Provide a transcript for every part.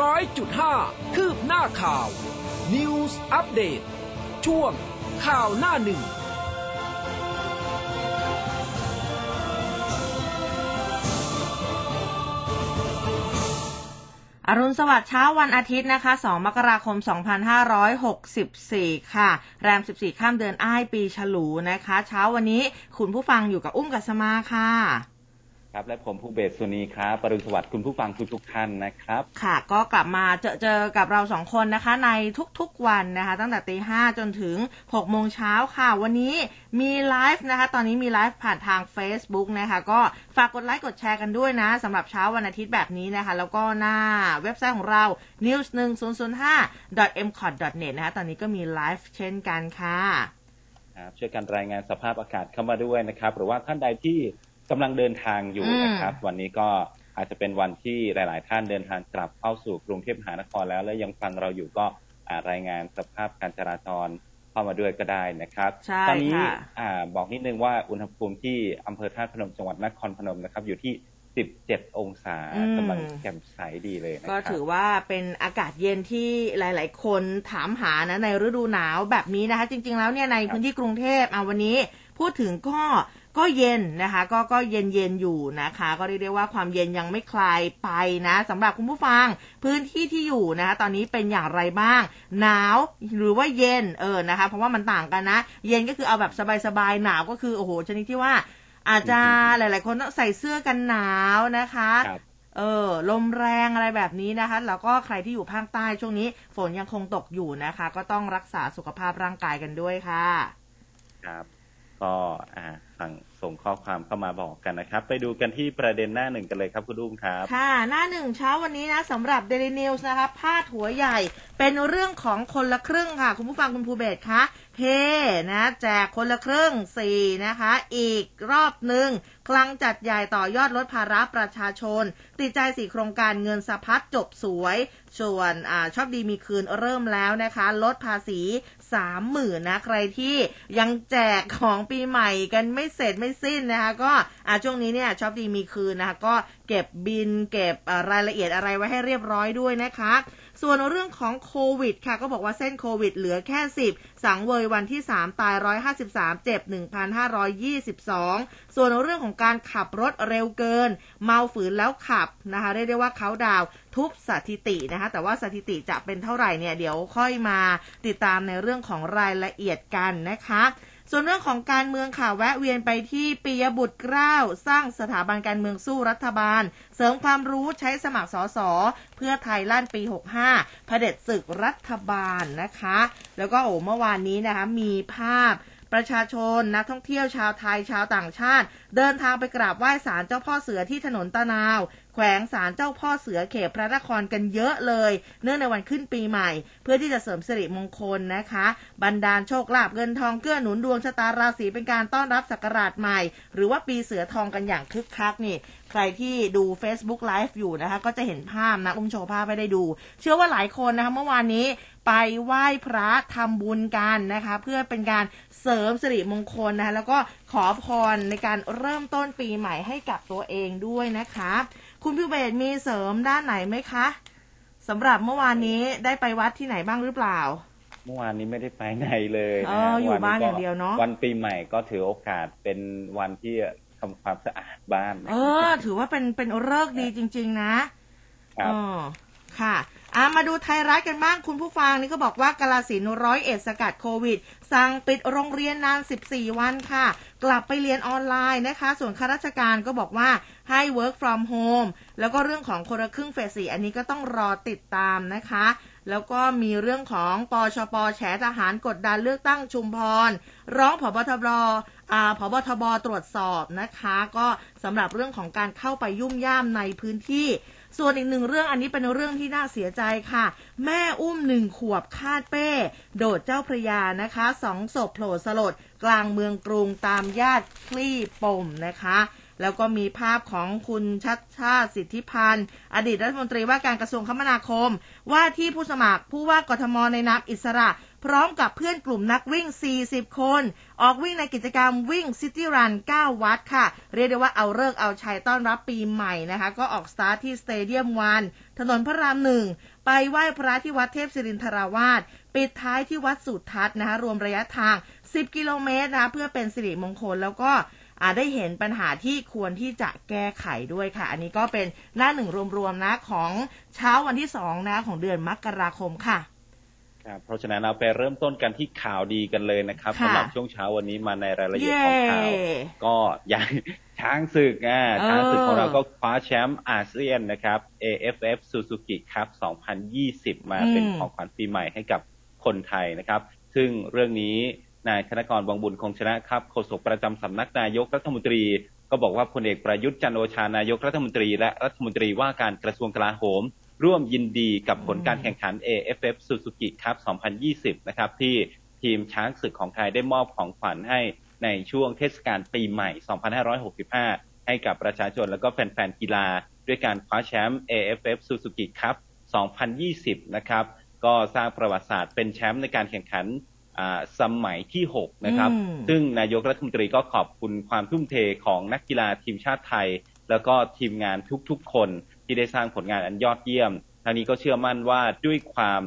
ร้อยจุดห้าคืบหน้าข่าว News อัปเดตช่วงข่าวหน้าหนึ่งอรุณสวัสดิ์เช้าวันอาทิตย์นะคะ 2 มกราคม 2564 ค่ะ แรม 14 ข้ามเดือนอ้ายปีฉลูนะคะ เช้าวันนี้คุณผู้ฟังอยู่กับอุ้มกัสมาค่ะ ครับและผมผู้เบสสุนีครับอรุณสวัสดิ์คุณผู้ฟังทุกทุกท่านนะครับ ค่ะ ก็กลับมาเจอเจอกับเราสองคนนะคะ ในทุกๆวันนะคะ ตั้งแต่ตีห้าจนถึง6โมงเช้าค่ะ วันนี้มีไลฟ์นะคะ ตอนนี้มีไลฟ์ผ่านทาง Facebook นะคะ ก็ฝากกดไลค์กดแชร์กันด้วยนะสำหรับเช้าวันอาทิตย์แบบนี้นะคะ แล้วก็หน้าเว็บไซต์ของเรา news 1 0 0 5 m c o t net นะคะ ตอนนี้ก็มีไลฟ์เช่นกันค่ะครับช่วยกันรายงานสภาพอากาศเข้ามาด้วยนะครับ หรือว่าท่านใดที่ กำลังเดินทางอยู่นะครับ วันนี้ก็อาจจะเป็นวันที่หลาย ๆ ท่านเดินทางกลับเข้าสู่กรุงเทพมหานครแล้ว และยังฟังเราอยู่ก็รายงานสภาพการจราจรเข้ามาด้วยก็ได้นะครับ ตอนนี้อบอกนิดนึงว่าอุณหภูมิที่อำเภอท่าพนมจังหวัดนครพนมนะครับ อยู่ที่ 17 องศากำลังแจ่มใสดีเลยนะครับ ก็ถือว่าเป็นอากาศเย็นที่หลาย ๆ คนถามหานะในฤดูหนาวแบบนี้นะคะ จริง ๆ แล้วเนี่ยในพื้นที่กรุงเทพเอาวันนี้พูดถึงก็ ก็เย็นนะคะ ก็ก็เย็นเย็นอยู่นะคะ ก็เรียกได้ว่าความเย็นยังไม่คลายไปนะสำหรับคุณผู้ฟังพื้นที่ที่อยู่นะคะ ตอนนี้เป็นอย่างไรบ้าง หนาวหรือว่าเย็นเออนะคะ เพราะว่ามันต่างกันนะ เย็นก็คือเอาแบบสบายๆหนาวก็คือโอ้โหชนิดที่ว่า อาจจะหลาย ๆ คนต้องใส่เสื้อกันหนาวนะคะเออลมแรงอะไรแบบนี้นะคะ แล้วก็ใครที่อยู่ภาคใต้ช่วงนี้ ฝนยังคงตกอยู่นะคะ ก็ต้องรักษาสุขภาพร่างกายกันด้วยค่ะ ครับ ก็สั่งส่งข้อความเข้ามาบอกกันนะครับ ไปดูกันที่ประเด็นหน้าหนึ่งกันเลยครับคุณดุ้งครับ ค่ะ หน้าหนึ่งเช้าวันนี้นะสำหรับ Daily News นะคะพาดหัวใหญ่เป็นเรื่องของคนละครึ่งค่ะ คุณผู้ฟังคุณภูเบศคะเฮนะแจกคนละครึ่งสี่นะคะ อีกรอบหนึ่ง คลังจัดใหญ่ต่อยอดลดภาระประชาชน ติดใจสี่โครงการเงินสะพัดจบสวย ส่วนอชอบดีมีคืนเริ่มแล้วนะคะ ลดภาษีสามหมื่นนะใครที่ยังแจกของปีใหม่กันไม่เสร็จไม่สิ้นนะคะก็ช่วงนี้เนี่ยชอบดีมีคืนนะคะก็เก็บบินเก็บรายละเอียดอะไรไว้ให้เรียบร้อยด้วยนะคะ ส่วนเรื่องของโควิดค่ะ ก็บอกว่าเส้นโควิดเหลือแค่ 10 สังเวยวันที่ 3 ตาย 153 เจ็บ 1,522 ส่วนเรื่องของการขับรถเร็วเกิน เมาฝืนแล้วขับนะคะเรียกได้ว่าเขาดาวทุบสถิตินะคะแต่ว่าสถิติจะเป็นเท่าไหร่เนี่ยเดี๋ยวค่อยมาติดตามในเรื่องของรายละเอียดกันนะคะ ส่วนเรื่องของการเมืองค่ะแวะเวียนไปที่ปียบุตรเกล้าสร้างสถาบันการเมืองสู้รัฐบาล เสริมความรู้ใช้สมัครสสเพื่อไทยล้านปี 65เผด็จศึกรัฐบาลนะคะ แล้วก็โอ้เมื่อวานนี้นะคะมีภาพประชาชนนักท่องเที่ยวชาวไทยชาวต่างชาติ เดินทางไปกราบไหว้ศาลเจ้าพ่อเสือที่ถนนตะนาว แขวงศาลเจ้าพ่อเสือเขตพระนครกันเยอะเลย เนื่องในวันขึ้นปีใหม่ เพื่อที่จะเสริมสิริมงคลนะคะ บรรดาลโชคลาภเงินทองเกื้อหนุนดวงชะตาราศีเป็นการต้อนรับศักราชใหม่ หรือว่าปีเสือทองกันอย่างคึกคักนี่ ใครที่ดู Facebook Live อยู่นะคะ ก็จะเห็นภาพนะอุ้มโชว์ภาพไปได้ดู เชื่อว่าหลายคนนะคะเมื่อวานนี้ไปไหว้พระทำบุญกันนะคะ เพื่อเป็นการเสริมสิริมงคลนะคะแล้วก็ขอพรในการเริ่มต้นปีใหม่ให้กับตัวเองด้วยนะคะ คุณพิเบศมีเสริมด้านไหนไหมคะสำหรับเมื่อวานนี้ได้ไปวัดที่ไหนบ้างหรือเปล่า เมื่อวานนี้ไม่ได้ไปไหนเลยนะอยู่บ้านอย่างเดียวเนาะวันปีใหม่ก็ถือโอกาสเป็นวันที่ทำความสะอาดบ้าน เออ ถือว่าเป็นเป็นเลิกดีจริง ๆ นะ ครับอ๋อค่ะ อามาดูไทยรัฐกันบ้างคุณผู้ฟังนี่ก็บอกว่ากาลสินร้อยเอ็ดสกัดโควิด สั่งปิดโรงเรียนนาน 14 วันค่ะ กลับไปเรียนออนไลน์นะคะ ส่วนข้าราชการก็บอกว่าให้ work from home แล้วก็เรื่องของคนละครึ่งเฟสสี่อันนี้ก็ต้องรอติดตามนะคะ แล้วก็มีเรื่องของปชปแฉทหารกดดันเลือกตั้งชุมพร ร้องผบทบอ่าผบทบตรวจสอบนะคะ ก็สำหรับเรื่องของการเข้าไปยุ่มย่ามในพื้นที่ ส่วนอีกหนึ่งเรื่องอันนี้เป็นเรื่องที่น่าเสียใจค่ะ แม่อุ้มหนึ่งขวบคาดเป้ โดดเจ้าพระยานะคะสองศพโผล่สลด กลางเมืองกรุงตามญาติคลี่ปมนะคะแล้วก็มีภาพของคุณชัดชาติสิทธิพันธ์ อดีตรัฐมนตรีว่าการกระทรวงคมนาคม ว่าที่ผู้สมัครผู้ว่ากทมในนามอิสระ พร้อมกับเพื่อนกลุ่มนักวิ่ง 40 คน ออกวิ่งในกิจกรรมวิ่งซิตี้รัน 9 วัดค่ะ เรียกได้ว่าเอาเลิกเอาชัยต้อนรับปีใหม่นะคะ ก็ออกสตาร์ทที่สเตเดียมวัน ถนนพระรามหนึ่ง ไปไหว้พระที่วัดเทพศิรินทราวาสปิดท้ายที่วัดสุทัศน์นะคะ รวมระยะทาง 10 กิโลเมตรนะเพื่อเป็นสิริมงคลแล้วก็อาได้เห็นปัญหาที่ควรที่จะแก้ไขด้วยค่ะ อันนี้ก็เป็นหน้าหนึ่งรวมๆนะของเช้าวันที่สองนะของเดือนมกราคมค่ะ ครับเพราะฉะนั้นเราไปเริ่มต้นกันที่ข่าวดีกันเลยนะครับค่ะสำหรับช่วงเช้าวันนี้มาในรายละเอียดเย้ของข่าวก็อย่างช้างศึกอ่าเออช้างศึกของเราก็คว้าแชมป์อาเซียนนะครับ AFF Suzuki Cup 2020 มาเป็นของขวัญปีใหม่ให้กับคนไทยนะครับ ซึ่งเรื่องนี้นายธนกรวังบุญคงชนะครับโฆษกประจำสำนักนายกรัฐมนตรี ก็บอกว่าพลเอกประยุทธ์จันทร์โอชานายกรัฐมนตรี และรัฐมนตรีว่าการกระทรวงกลาโหม ร่วมยินดีกับผลการแข่งขัน AFF Suzuki Cup 2020 นะครับ ที่ทีมช้างศึกของไทยได้มอบของขวัญให้ในช่วงเทศกาลปีใหม่ 2565 ให้กับประชาชนและก็แฟนๆกีฬา ด้วยการคว้าแชมป์ AFF Suzuki Cup 2020 นะครับ ก็สร้างประวัติศาสตร์เป็นแชมป์ในการแข่งขันอ่าสมัยที่ 6 นะครับอืมซึ่งนายกรัฐมนตรีก็ขอบคุณความทุ่มเทของนักกีฬาทีมชาติไทย แล้วก็ทีมงานทุกๆคน ที่ได้สร้างผลงานอันยอดเยี่ยมทางนี้ก็เชื่อมั่นว่าด้วยความ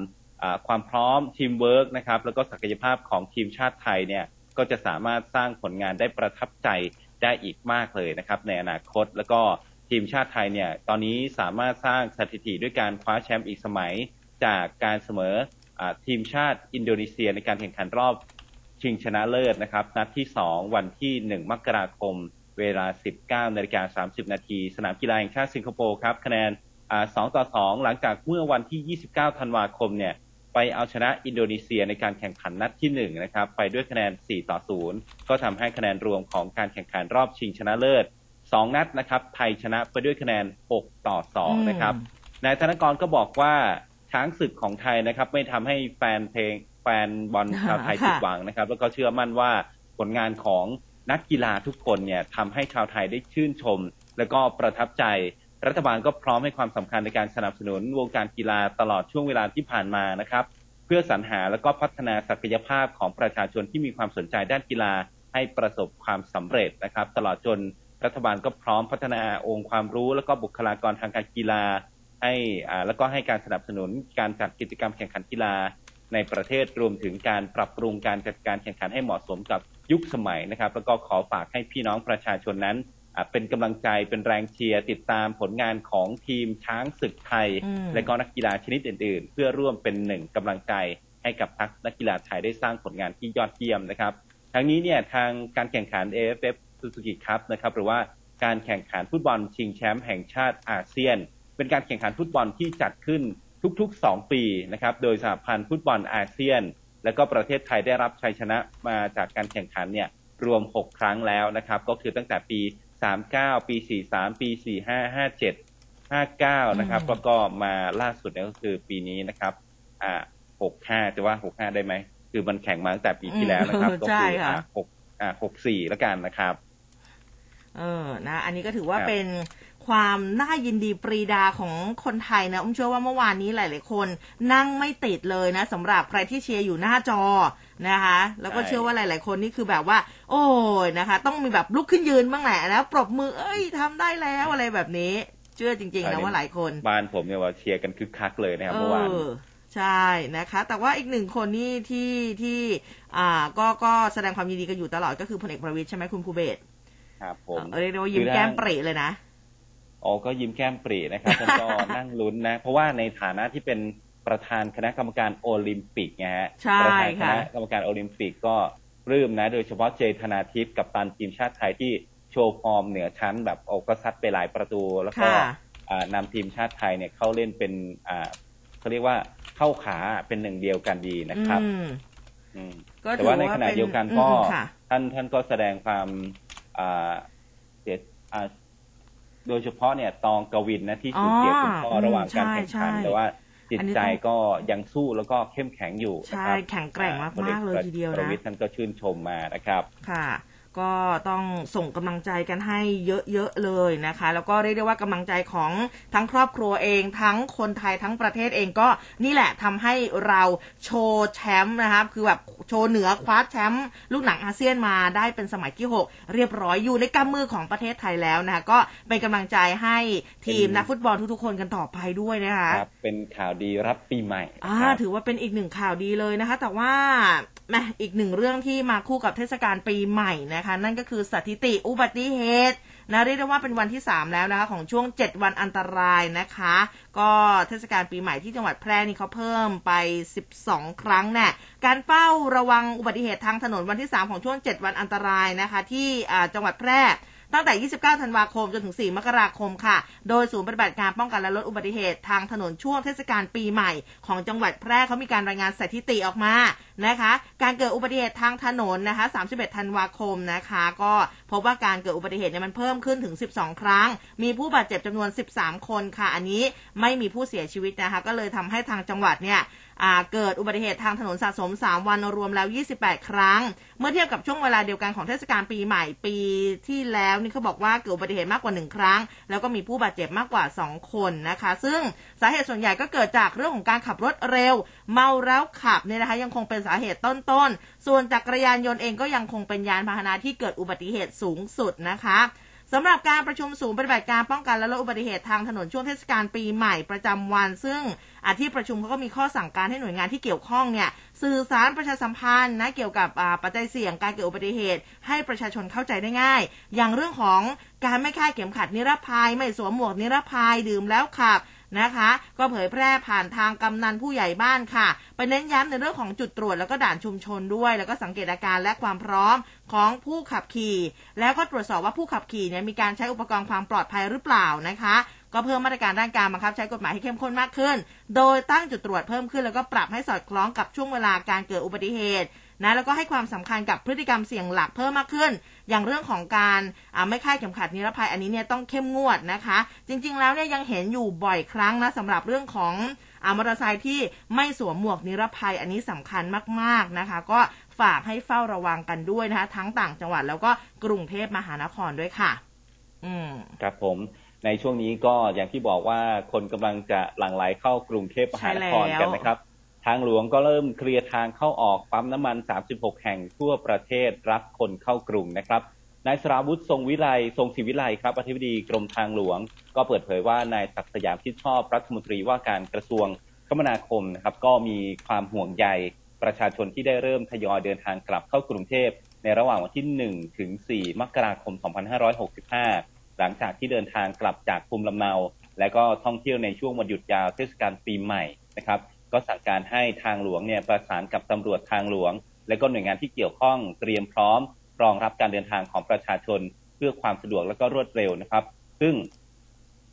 ความพร้อมทีมเวิร์กนะครับแล้วก็ศักยภาพของทีมชาติไทยเนี่ยก็จะสามารถสร้างผลงานได้ประทับใจได้อีกมากเลยนะครับ ในอนาคตแล้วก็ทีมชาติไทยเนี่ยตอนนี้สามารถสร้างสถิติด้วยการคว้าแชมป์อีกสมัย จากการเสมอทีมชาติอินโดนีเซียในการแข่งขันรอบชิงชนะเลิศนะครับ นัดที่ 2 วันที่ 1 มกราคม เวลา 19นาฬิกา30 นาทีสนามกีฬาแห่งชาติสิงคโปร์ครับคะแนนอ่า2ต่อ 2 หลังจากเมื่อวันที่ 29 ธันวาคมเนี่ยไปเอาชนะอินโดนีเซียในการแข่งขันนัดที่ 1 นะครับ ไปด้วยคะแนน 4 ต่อ 0 ก็ทำให้คะแนนรวมของการแข่งขันรอบชิงชนะเลิศ 2 นัดนะครับ ไทยชนะไปด้วยคะแนน 6 ต่อ 2 นะครับนายธนกรก็บอกว่าช้างศึกของไทยนะครับ ไม่ทำให้แฟนเพลงแฟนบอลชาวไทยค่ะผิดหวังนะครับ แล้วก็เชื่อมั่นว่าผลงานของ นักกีฬาทุกคนเนี่ยทำให้ชาวไทยได้ชื่นชม แล้วก็ประทับใจ รัฐบาลก็พร้อมให้ความสำคัญในการสนับสนุนวงการกีฬาตลอดช่วงเวลาที่ผ่านมานะครับ เพื่อสรรหาแล้วก็พัฒนาศักยภาพของประชาชนที่มีความสนใจด้านกีฬาให้ประสบความสำเร็จนะครับ ตลอดจนรัฐบาลก็พร้อมพัฒนาองค์ความรู้ แล้วก็บุคลากรทางการกีฬา ให้อ่าแล้วก็ให้การสนับสนุนการจัดกิจกรรมแข่งขันกีฬาในประเทศรวมถึงการปรับปรุงการจัดการแข่งขันให้เหมาะสมกับ ยุคสมัยนะครับ แล้วก็ขอฝากให้พี่น้องประชาชนนั้นอ่าเป็นกำลังใจเป็นแรงเชียร์ติดตามผลงานของทีมช้างศึกไทยอืมและก็นักกีฬาชนิดอื่น ๆ เพื่อร่วมเป็นหนึ่งกำลังใจให้กับทักนักกีฬาไทยได้สร้างผลงานที่ยอดเยี่ยมนะครับทั้งนี้เนี่ยทางการแข่งขัน AFF Suzuki Cup นะครับหรือว่าการแข่งขันฟุตบอลชิงแชมป์แห่งชาติอาเซียน เป็นการแข่งขันฟุตบอลที่จัดขึ้นทุกๆ 2 ปีนะครับโดยสหพันธ์ฟุตบอลอาเซียน และก็ประเทศไทยได้รับชัยชนะมาจากการแข่งขันเนี่ยรวม 6 ครั้งแล้วนะครับ ก็คือตั้งแต่ปี 39 ปี 43 ปี 45 57 59 นะครับอืมแล้วก็มาล่าสุดเนี่ยก็คือปีนี้นะครับ อ่า 65 จะว่า 65 ได้ไหม คือมันแข่งมาตั้งแต่ปีที่แล้วนะครับอืมก็ใช่คือค่ะอ่า6อ่า64 แล้วกันนะครับ เออ นะ อันนี้ก็ถือว่าครับเป็น ความน่ายินดีปรีดาของคนไทยนะอุ้มเชื่อว่าเมื่อวานนี้หลาย ๆ คนนั่งไม่ติดเลยนะสำหรับใครที่เชียร์อยู่หน้าจอนะคะ แล้วก็ใช่เชื่อว่าหลาย ๆ คนนี่คือแบบว่า โอ้ยนะคะ ต้องมีแบบลุกขึ้นยืนบ้างแหละแล้วปรบมือเอ้ยทำได้แล้วอะไรแบบนี้ เชื่อจริง ๆ นะว่าหลายคนบ้านผมเนี่ยว่าเชียร์กันคึกคักเลยนะครับเมื่อวานเออใช่นะคะ แต่ว่าอีกหนึ่งคนนี่ที่ที่อ่าก็ก็แสดงความยินดีกันอยู่ตลอดก็คือพลเอกประวิตยใช่ไหมคุณภูเบศรครับผมเออเรียกได้ว่ายิ้มแก้มปรีเลยนะ อ๋อก็ยิ้มแก้มปรีนะครับท่านก็นั่งลุ้นนะ เพราะว่าในฐานะที่เป็นประธานคณะกรรมการโอลิมปิกไงฮะใช่ประธานคค่ะณะกรรมการโอลิมปิกก็ปลื้มนะ โดยเฉพาะเจธนาทิพย์กับตันทีมชาติไทยที่โชว์ฟอร์มเหนือชั้นแบบโอ้ก็ซัดไปหลายประตู แล้วก็ค่ะอ่านำทีมชาติไทยเนี่ยเข้าเล่นเป็นอ่าเขาเรียกว่าเข้าขาเป็นหนึ่งเดียวกันดีนะครับอืมอืมก็แต่ถือว่าว่าในขณะเป็นเดียวกันอืมก็ค่ะท่านท่านก็แสดงความอ่าเสียอ่า โดยเฉพาะเนี่ยตองกวินนะที่สูญเสียคุณพ่ออ๋อระหว่างการใช่แข่งขันใช่แต่ว่าจิตอันนี้ใจต้องก็ยังสู้แล้วก็เข้มแข็งอยู่นะใช่ครับแข็งแกร่งมากพลเอกๆเลยทีเดียวประนะวิทย์ท่านก็ชื่นชมมานะครับค่ะ ก็ต้องส่งกำลังใจกันให้เยอะๆเลยนะคะ แล้วก็เรียกได้ว่ากำลังใจของทั้งครอบครัวเอง ทั้งคนไทยทั้งประเทศเองก็นี่แหละทำให้เราโชว์แชมป์นะครับคือแบบโชว์เหนือคว้าแชมป์ลูกหนังอาเซียนมาได้เป็นสมัยที่ 6 เรียบร้อยอยู่ในกำมือของประเทศไทยแล้วนะคะก็เป็นกำลังใจให้ทีมนักฟุตบอลทุกๆคนกันต่อไปด้วยนะคะครับเป็นข่าวดีรับปีใหม่อ่าครับถือว่าเป็นอีกหนึ่งข่าวดีเลยนะคะ แต่ว่าแหมอีกหนึ่งเรื่องที่มาคู่กับเทศกาลปีใหม่นะคะ นั่นก็คือสถิติอุบัติเหตุนะเรียกได้ว่าเป็นวันที่ 3 แล้วนะคะของช่วง 7 วันอันตรายนะคะ ก็เทศกาลปีใหม่ที่จังหวัดแพร่นี่เขาเพิ่มไป 12 ครั้งแน่การเฝ้าระวังอุบัติเหตุทางถนนวันที่ 3 ของช่วง 7 วันอันตรายนะคะ ที่จังหวัดแพร่ ตั้งแต่ 29 ธันวาคม จนถึง 4 มกราคมค่ะ โดยศูนย์ปฏิบัติการป้องกันและลดอุบัติเหตุทางถนนช่วงเทศกาลปีใหม่ ของจังหวัดแพร่เขามีการรายงานสถิติออกมานะคะ การเกิดอุบัติเหตุทางถนนนะคะ 31 ธันวาคมนะคะ ก็พบว่าการเกิดอุบัติเหตุเนี่ยมันเพิ่มขึ้นถึง 12 ครั้ง มีผู้บาดเจ็บจำนวน 13 คนค่ะ อันนี้ไม่มีผู้เสียชีวิตนะคะ ก็เลยทำให้ทางจังหวัดเนี่ย เกิดอุบัติเหตุทางถนนสะสม 3 วันรวมแล้ว 28 ครั้ง เมื่อเทียบกับช่วงเวลาเดียวกันของเทศกาลปีใหม่ปีที่แล้วนี่เขาบอกว่าเกิดอุบัติเหตุมากกว่า 1 ครั้ง แล้วก็มีผู้บาดเจ็บมากกว่า 2 คนนะคะ ซึ่งสาเหตุส่วนใหญ่ก็เกิดจากเรื่องของการขับรถเร็ว เมาแล้วขับเนี่ยนะคะยังคงเป็นสาเหตุต้นๆส่วนจักรยานยนต์เองก็ยังคงเป็นยานพาหนะที่เกิดอุบัติเหตุสูงสุดนะคะ สำหรับการประชุมศูนย์ปฏิบัติการป้องกันและลดอุบัติเหตุทางถนนช่วงเทศกาลปีใหม่ประจำวัน ซึ่งอาที่ประชุมเขาก็มีข้อสั่งการให้หน่วยงานที่เกี่ยวข้องเนี่ยสื่อสารประชาสัมพันธ์นะเกี่ยวกับปัจจัยเสี่ยงการเกิดอุบัติเหตุ ให้ประชาชนเข้าใจได้ง่าย อย่างเรื่องของการไม่คาดเข็มขัดนิรภัย ไม่สวมหมวกนิรภัยดื่มแล้วขับ นะคะ ก็เผยแพร่ผ่านทางกำนันผู้ใหญ่บ้านค่ะ ไปเน้นย้ำในเรื่องของจุดตรวจแล้วก็ด่านชุมชนด้วย แล้วก็สังเกตอาการและความพร้อมของผู้ขับขี่ แล้วก็ตรวจสอบว่าผู้ขับขี่เนี่ยมีการใช้อุปกรณ์ความปลอดภัยหรือเปล่านะคะ ก็เพิ่มมาตรการด้านการบังคับใช้กฎหมายให้เข้มข้นมากขึ้น โดยตั้งจุดตรวจเพิ่มขึ้นแล้วก็ปรับให้สอดคล้องกับช่วงเวลาการเกิดอุบัติเหตุ นะแล้วก็ให้ความสำคัญกับพฤติกรรมเสี่ยงหลักเพิ่มมากขึ้น อย่างเรื่องของการไม่คาดเข็มขัดนิรภัยอันนี้เนี่ยต้องเข้มงวดนะคะ จริงๆแล้วเนี่ยยังเห็นอยู่บ่อยครั้งนะสำหรับเรื่องของอมอเตอร์ไซค์ที่ไม่สวมหมวกนิรภัยอันนี้สำคัญมากๆนะคะ ก็ฝากให้เฝ้าระวังกันด้วยนะคะ ทั้งต่างจังหวัดแล้วก็กรุงเทพมหานครด้วยค่ะ อืมครับผมในช่วงนี้ก็อย่างที่บอกว่าคนกำลังจะหลั่งไหลเข้ากรุงเทพมหานครกันนะครับ ทางหลวงก็เริ่มเคลียร์ทางเข้าออกปั๊มน้ำมัน 36 แห่งทั่วประเทศรับคนเข้ากรุงนะครับนายสราวุธทรงวิไลทรงศิวิไลครับอธิบดีกรมทางหลวง ก็เปิดเผยว่านายศักดิ์สยามชิดชอบรัฐมนตรีว่าการกระทรวงคมนาคมนะครับก็มีความห่วงใยประชาชนที่ได้เริ่มทยอยเดินทางกลับเข้ากรุงเทพในระหว่างวันที่ 1 ถึง 4 มกราคม 2565 หลังจากที่เดินทางกลับจากภูมิลำเนา และก็ท่องเที่ยวในช่วงวันหยุดยาวเทศกาลปีใหม่นะครับ ก็สั่งการให้ทางหลวงเนี่ยประสานกับตำรวจทางหลวง และก็หน่วยงานที่เกี่ยวข้องเตรียมพร้อมรองรับการเดินทางของประชาชน เพื่อความสะดวกและก็รวดเร็วนะครับ ซึ่ง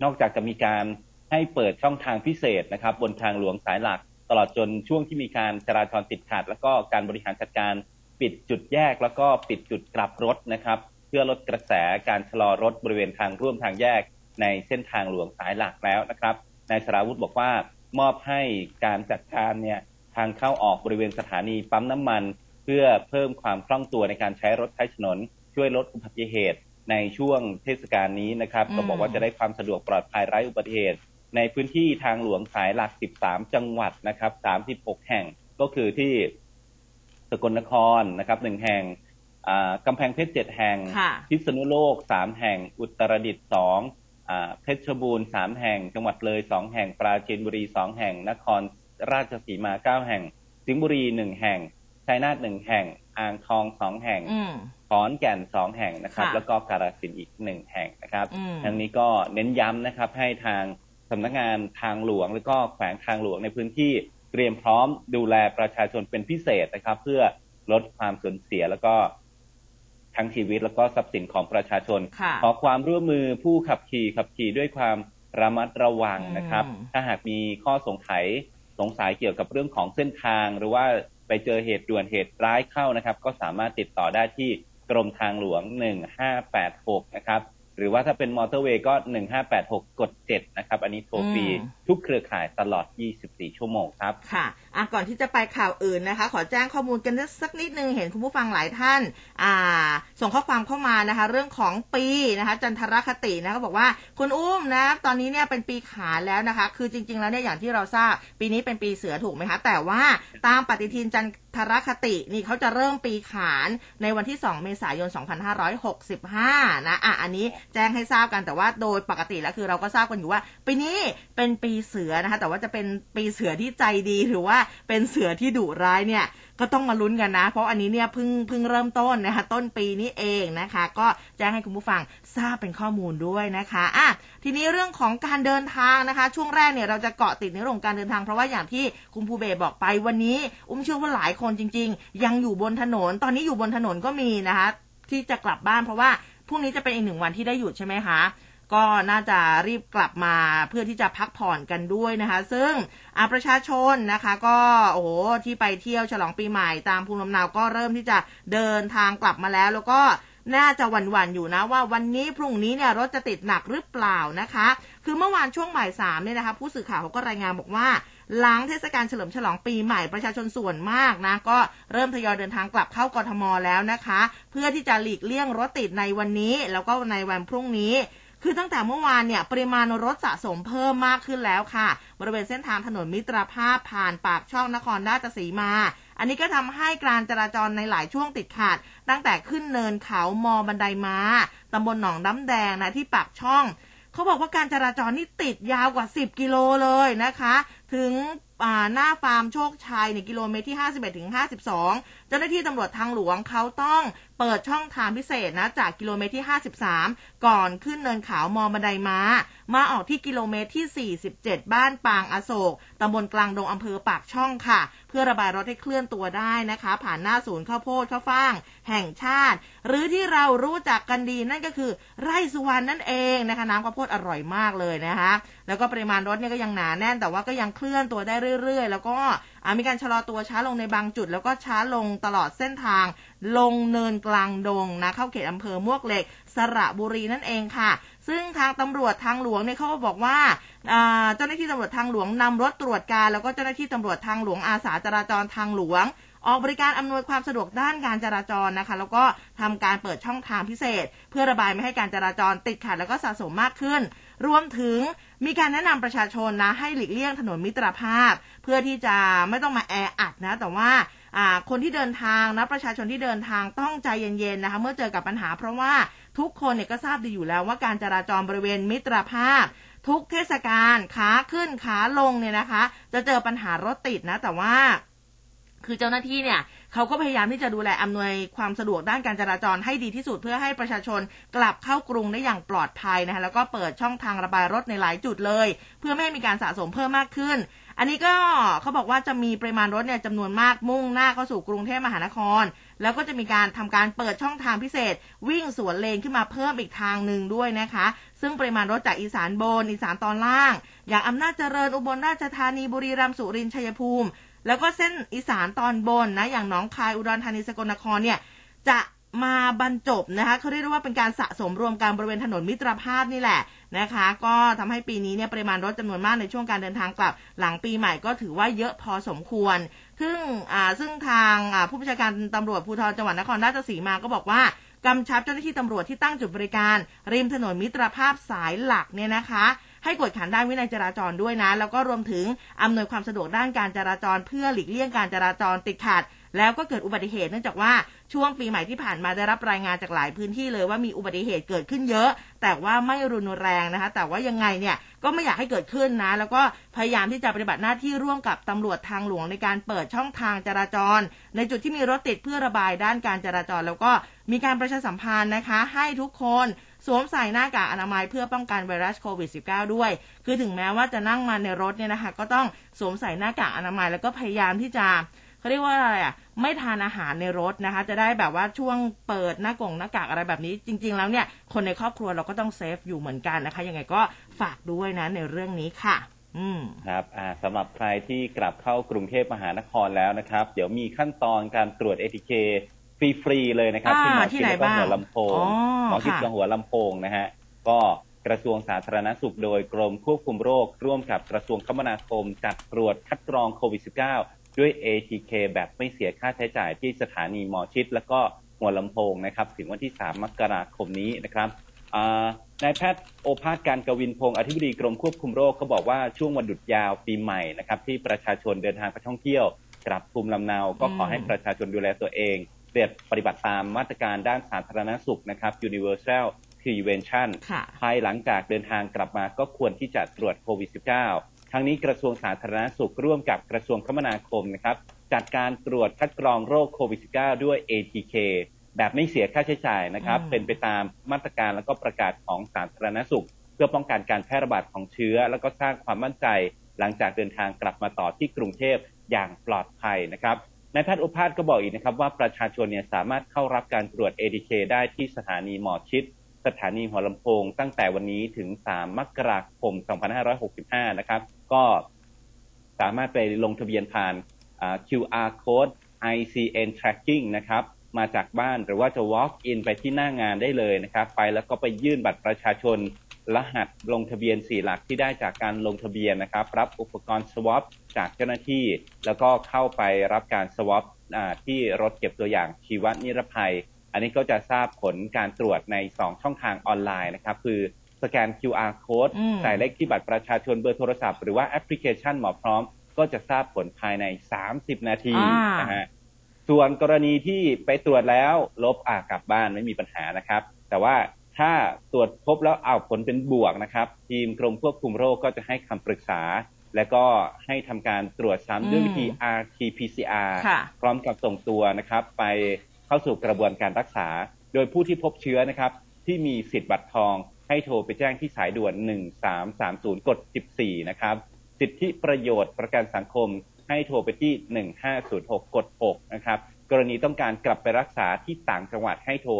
นอกจากจะมีการให้เปิดช่องทางพิเศษนะครับ บนทางหลวงสายหลัก ตลอดจนช่วงที่มีการจราจรติดขัด แล้วก็การบริหารจัดการปิดจุดแยก แล้วก็ปิดจุดกลับรถนะครับ เพื่อลดกระแสการชะลอรถบริเวณทางร่วมทางแยกในเส้นทางหลวงสายหลักแล้วนะครับนายสราวุธบอกว่า มอบให้การจัดการเนี่ยทางเข้าออกบริเวณสถานีปั๊มน้ำมัน เพื่อเพิ่มความคล่องตัวในการใช้รถใช้ถนน ช่วยลดอุบัติเหตุในช่วงเทศกาลนี้นะครับอืมก็บอกว่าจะได้ความสะดวกปลอดภัยไร้อุบัติเหตุ ในพื้นที่ทางหลวงสายหลัก 13 จังหวัดนะครับ 36 แห่งก็คือที่สกลนครนะครับหนึ่งแห่งอ่ากำแพงเพชรเจ็ดแห่งค่ะพิษณุโลกสามแห่ง อุตรดิตถ์สองอ่า เพชรบูรณ์สามแห่ง จังหวัดเลยสองแห่ง ปราจีนบุรีสองแห่ง นครราชสีมาเก้าแห่ง สิงห์บุรีหนึ่งแห่ง ชัยนาทหนึ่งแห่ง อ่างทองสองแห่งอืมขอนแก่นสองแห่งนะครับค่ะแล้วก็กาฬสินธุ์อีกหนึ่งแห่งนะครับอืมทั้งนี้ก็เน้นย้ำนะครับ ให้ทางสำนักงานทางหลวง แล้วก็แขวงทางหลวงในพื้นที่เตรียมพร้อมดูแลประชาชนเป็นพิเศษนะครับ เพื่อลดความสูญเสียแล้วก็ ทั้งชีวิตแล้วก็ทรัพย์สินของประชาชนค่ะขอความร่วมมือผู้ขับขี่ขับขี่ด้วยความระมัดระวังนะครับอืมถ้าหากมีข้อสงสัยสงสัยเกี่ยวกับเรื่องของเส้นทาง หรือว่าไปเจอเหตุด่วนเหตุร้ายเข้านะครับ ก็สามารถติดต่อได้ที่กรมทางหลวง 1586 นะครับ หรือว่าถ้าเป็นมอเตอร์เวย์ก็1586กด7นะครับ อันนี้โทรฟรีอืมทุกเครือข่ายตลอด 24 ชั่วโมงครับ ค่ะอะก่อนที่จะไปข่าวอื่นนะคะ ขอแจ้งข้อมูลกันสักนิดนึง เห็นคุณผู้ฟังหลายท่าน อ่า ส่งข้อความเข้ามานะคะ เรื่องของปีนะคะ จันทรคตินะคะบอกว่า คุณอุ้มนะ ตอนนี้เนี่ยเป็นปีขานแล้วนะคะ คือจริง ๆ แล้วเนี่ยอย่างที่เราทราบ ปีนี้เป็นปีเสือถูกไหมคะ แต่ว่าตามปฏิทินจัน ทรคตินี่เขาจะเริ่มปีขานในวันที่ 2 เมษายน 2565 นะอะอันนี้แจ้งให้ทราบกันแต่ว่าโดยปกติแล้วคือเราก็ทราบกันอยู่ว่า ปีนี้เป็นปีเสือนะคะแต่ว่าจะเป็นปีเสือที่ใจดีหรือว่าเป็นเสือที่ดุร้ายเนี่ย ก็ต้องมาลุ้นกันนะ เพราะอันนี้เนี่ยเพิ่งเพิ่งเริ่มต้นนะคะต้นปีนี้เองนะคะ ก็แจ้งให้คุณผู้ฟังทราบเป็นข้อมูลด้วยนะคะอะทีนี้เรื่องของการเดินทางนะคะ ช่วงแรกเนี่ยเราจะเกาะติดในเรื่องของการเดินทางเพราะว่าอย่างที่คุณภูเบศบอกไปวันนี้ อุ้มเชื่อว่าหลายคนจริง ๆ ยังอยู่บนถนน ตอนนี้อยู่บนถนนก็มีนะคะ ที่จะกลับบ้านเพราะว่าพรุ่งนี้จะเป็นอีกหนึ่งวันที่ได้หยุดใช่ไหมคะ ก็น่าจะรีบกลับมาเพื่อที่จะพักผ่อนกันด้วยนะคะ ซึ่งอาประชาชนนะคะ ก็โอ้โหที่ไปเที่ยวฉลองปีใหม่ตามภูมิลำเนาก็เริ่มที่จะเดินทางกลับมาแล้ว แล้วก็น่าจะหวั่นๆอยู่นะว่าวันนี้พรุ่งนี้เนี่ยรถจะติดหนักหรือเปล่านะคะ คือเมื่อวานช่วงบ่ายสามเนี่ยนะคะ ผู้สื่อข่าวเขาก็รายงานบอกว่าหลังเทศกาลเฉลิมฉลองปีใหม่ประชาชนส่วนมากนะ ก็เริ่มทยอยเดินทางกลับเข้ากรทมแล้วนะคะ เพื่อที่จะหลีกเลี่ยงรถติดในวันนี้ แล้วก็ในวันพรุ่งนี้ คือตั้งแต่เมื่อวานเนี่ยปริมาณรถสะสมเพิ่มมากขึ้นแล้วค่ะ บริเวณเส้นทางถนนมิตรภาพผ่านปากช่องนครราชสีมา อันนี้ก็ทำให้การจราจรในหลายช่วงติดขัด ตั้งแต่ขึ้นเนินเขามอบันไดม้าตำบลหนองน้ำแดงนะที่ปากช่องเขาบอกว่าการจราจรนี่ติดยาวกว่า 10 กิโลเลยนะคะ ถึงหน้าฟาร์มโชคชัยในกิโลเมตรที่ 51ถึง52เจ้าหน้าที่ตำรวจทางหลวงเขาต้องเปิดช่องทางพิเศษนะจากกิโลเมตรที่ 53 ก่อนขึ้นเนินเขามอบันไดม้า มาออกที่กิโลเมตรที่ 47 บ้านปางอโศกตำบลกลางดงอำเภอปากช่องค่ะ เพื่อระบายรถให้เคลื่อนตัวได้นะคะ ผ่านหน้าศูนย์ข้าวโพดข้าวฟ่าง แห่งชาติ หรือที่เรารู้จักกันดีนั่นก็คือ ไร่สุวรรณนั่นเองนะคะน้ำข้าวโพดอร่อยมากเลยนะคะ แล้วก็ปริมาณรถเนี่ยก็ยังหนาแน่นแต่ว่าก็ยังเคลื่อนตัวได้เรื่อย ๆ แล้วก็มีการชะลอตัวช้าลงในบางจุด แล้วก็ช้าลงตลอดเส้นทาง ลงเนินกลางดงนะเข้าเขตอำเภอมวกเหล็ก สระบุรีนั่นเองค่ะ ซึ่งทางตำรวจทางหลวงเนี่ยเขาก็บอกว่าเจ้าหน้าที่ตำรวจทางหลวงนำรถตรวจการ แล้วก็เจ้าหน้าที่ตำรวจทางหลวงอาสาจราจรทางหลวงออกบริการอำนวยความสะดวกด้านการจราจรนะคะ แล้วก็ทำการเปิดช่องทางพิเศษ เพื่อระบายไม่ให้การจราจรติดขัดแล้วก็สะสมมากขึ้น รวมถึงมีการแนะนำประชาชนนะให้หลีกเลี่ยงถนนมิตรภาพ เพื่อที่จะไม่ต้องมาแออัดนะ แต่ว่าอ่าคนที่เดินทางนะประชาชนที่เดินทางต้องใจเย็นๆนะคะเมื่อเจอกับปัญหา เพราะว่าทุกคนเนี่ยก็ทราบดีอยู่แล้วว่าการจราจรบริเวณมิตรภาพ ทุกเทศกาลขาขึ้นขาลงเนี่ยนะคะ จะเจอปัญหารถติดนะแต่ว่าคือเจ้าหน้าที่เนี่ย เขาก็พยายามที่จะดูแลอำนวยความสะดวกด้านการจราจรให้ดีที่สุดเพื่อให้ประชาชนกลับเข้ากรุงได้อย่างปลอดภัยนะคะแล้วก็เปิดช่องทางระบายรถในหลายจุดเลย เพื่อไม่ให้มีการสะสมเพิ่มมากขึ้น อันนี้ก็เขาบอกว่าจะมีปริมาณรถเนี่ยจำนวนมากมุ่งหน้าเข้าสู่กรุงเทพมหานคร แล้วก็จะมีการทำการเปิดช่องทางพิเศษ วิ่งสวนเลนขึ้นมาเพิ่มอีกทางหนึ่งด้วยนะคะ ซึ่งปริมาณรถจากอีสานบน อีสานตอนล่าง อย่างอำนาจเจริญอุบลราชธานีบุรีรัมย์สุรินทร์ชัยภูมิ แล้วก็เส้นอีสานตอนบนนะอย่างหนองคายอุดรธานีสกลนครเนี่ยจะมาบรรจบนะคะเขาเรียกได้ว่าเป็นการสะสมรวมกันบริเวณถนนมิตรภาพนี่แหละนะคะ ก็ทำให้ปีนี้เนี่ยปริมาณรถจำนวนมากในช่วงการเดินทางกลับ หลังปีใหม่ก็ถือว่าเยอะพอสมควร ซึ่งอ่าซึ่งทางผู้บัญชาการตำรวจภูธรจังหวัดนครราชสีมาก็บอกว่ากำชับเจ้าหน้าที่ตำรวจที่ตั้งจุดบริการ ริมถนนมิตรภาพสายหลักเนี่ยนะคะ ให้กวดขันด้านวินัยจราจรด้วยนะ แล้วก็รวมถึงอำนวยความสะดวกด้านการจราจร เพื่อหลีกเลี่ยงการจราจรติดขัดแล้วก็เกิดอุบัติเหตุเนื่องจากว่าช่วงปีใหม่ที่ผ่านมาได้รับรายงานจากหลายพื้นที่เลยว่ามีอุบัติเหตุเกิดขึ้นเยอะ แต่ว่าไม่รุนแรงนะคะ แต่ว่ายังไงเนี่ยก็ไม่อยากให้เกิดขึ้นนะ แล้วก็พยายามที่จะปฏิบัติหน้าที่ร่วมกับตำรวจทางหลวงในการเปิดช่องทางจราจร ในจุดที่มีรถติดเพื่อระบายด้านการจราจร แล้วก็มีการประชาสัมพันธ์นะคะ ให้ทุกคน สวมใส่หน้ากากอนามัยเพื่อป้องกันไวรัสโควิด -19 ด้วย คือถึงแม้ว่าจะนั่งมาในรถเนี่ยนะคะก็ต้องสวมใส่หน้ากากอนามัยแล้วก็พยายามที่จะเขาเรียกว่าอะไรอะไม่ทานอาหารในรถนะคะ จะได้แบบว่าช่วงเปิดหน้ากงหน้ากากอะไรแบบนี้ จริง ๆ แล้วเนี่ยคนในครอบครัวเราก็ต้องเซฟอยู่เหมือนกันนะคะยังไงก็ฝากด้วยนะในเรื่องนี้ค่ะครับสำหรับใครที่กลับเข้ากรุงเทพมหานครแล้วนะครับ เดี๋ยวมีขั้นตอนการตรวจ ATK ฟรีๆเลยนะครับอ่าที่หมอที่ชิดไหนแล้วก็บ้างหัวลำโพงอ๋อหมอชิดค่ะกับหัวลำโพงนะฮะก็กระทรวงสาธารณสุขโดยกรมควบคุมโรค ร่วมกับกระทรวงคมนาคมจัดตรวจคัดกรองโควิด -19 ด้วย ATK แบบไม่เสียค่าใช้จ่ายที่สถานีหมอชิด และก็หัวลำโพงนะครับถึงวันที่ 3 มกราคมนี้นะครับนายแพทย์โอภาสการกวินพงศ์อธิบดีกรมควบคุมโรคก็บอกว่าช่วงวันหยุดยาวปีใหม่นะครับที่ประชาชนเดินทางไปท่องเที่ยว กลับภูมิลำเนา ก็ขอให้ประชาชนดูแลตัวเอง เปรียบปฏิบัติตามมาตรการด้านสาธารณสุขนะครับ universal prevention ภายหลังจากเดินทางกลับมาก็ควรที่จะตรวจโควิด -19 ทั้งนี้กระทรวงสาธารณสุขร่วมกับกระทรวงคมนาคมนะครับจัดการตรวจคัดกรองโรคโควิด -19 ด้วย ATK แบบไม่เสียค่าใช้จ่ายนะครับ เป็นไปตามมาตรการและก็ประกาศของสาธารณสุข เพื่อป้องกันการแพร่ระบาดของเชื้อ แล้วก็สร้างความมั่นใจ หลังจากเดินทางกลับมาต่อที่กรุงเทพอย่างปลอดภัยนะครับ นายแพทย์อุปาสก็บอกอีกนะครับว่าประชาชนเนี่ยสามารถเข้ารับการตรวจ ADK ได้ที่สถานีหมอชิด สถานีหัวลำโพง ตั้งแต่วันนี้ถึง 3 มกราคม 2565 นะครับ ก็สามารถไปลงทะเบียนผ่าน QR code ICN tracking นะครับ มาจากบ้านหรือว่าจะ walk in ไปที่หน้างานได้เลยนะครับ ไปแล้วก็ไปยื่นบัตรประชาชน รหัสลงทะเบียน 4 หลักที่ได้จากการลงทะเบียนนะครับ รับอุปกรณ์ swab จากเจ้าหน้าที่ แล้วก็เข้าไปรับการ swab ที่รถเก็บตัวอย่างชีวนิรภัย อันนี้ก็จะทราบผลการตรวจใน 2 ช่องทางออนไลน์นะครับ คือสแกน QR code ใส่เลขที่บัตรประชาชนเบอร์โทรศัพท์ หรือว่าแอปพลิเคชันหมอพร้อม ก็จะทราบผลภายใน 30 นาทีนะฮะส่วนกรณีที่ไปตรวจแล้วลบอ่ากลับบ้านไม่มีปัญหานะครับ แต่ว่า ถ้าตรวจพบแล้วเอาผลเป็นบวกนะครับ ทีมกรมควบคุมโรคก็จะให้คำปรึกษา และก็ให้ทำการตรวจซ้ำด้วยวิธี RT-PCR พร้อมกับส่งตัวนะครับ ไปเข้าสู่กระบวนการรักษา โดยผู้ที่พบเชื้อนะครับ ที่มีสิทธิ์บัตรทอง ให้โทรไปแจ้งที่สายด่วน 1330 กด 14 นะครับ สิทธิประโยชน์ประกันสังคม ให้โทรไปที่ 1506 กด 6 นะครับ กรณีต้องการกลับไปรักษาที่ต่างจังหวัดให้โทร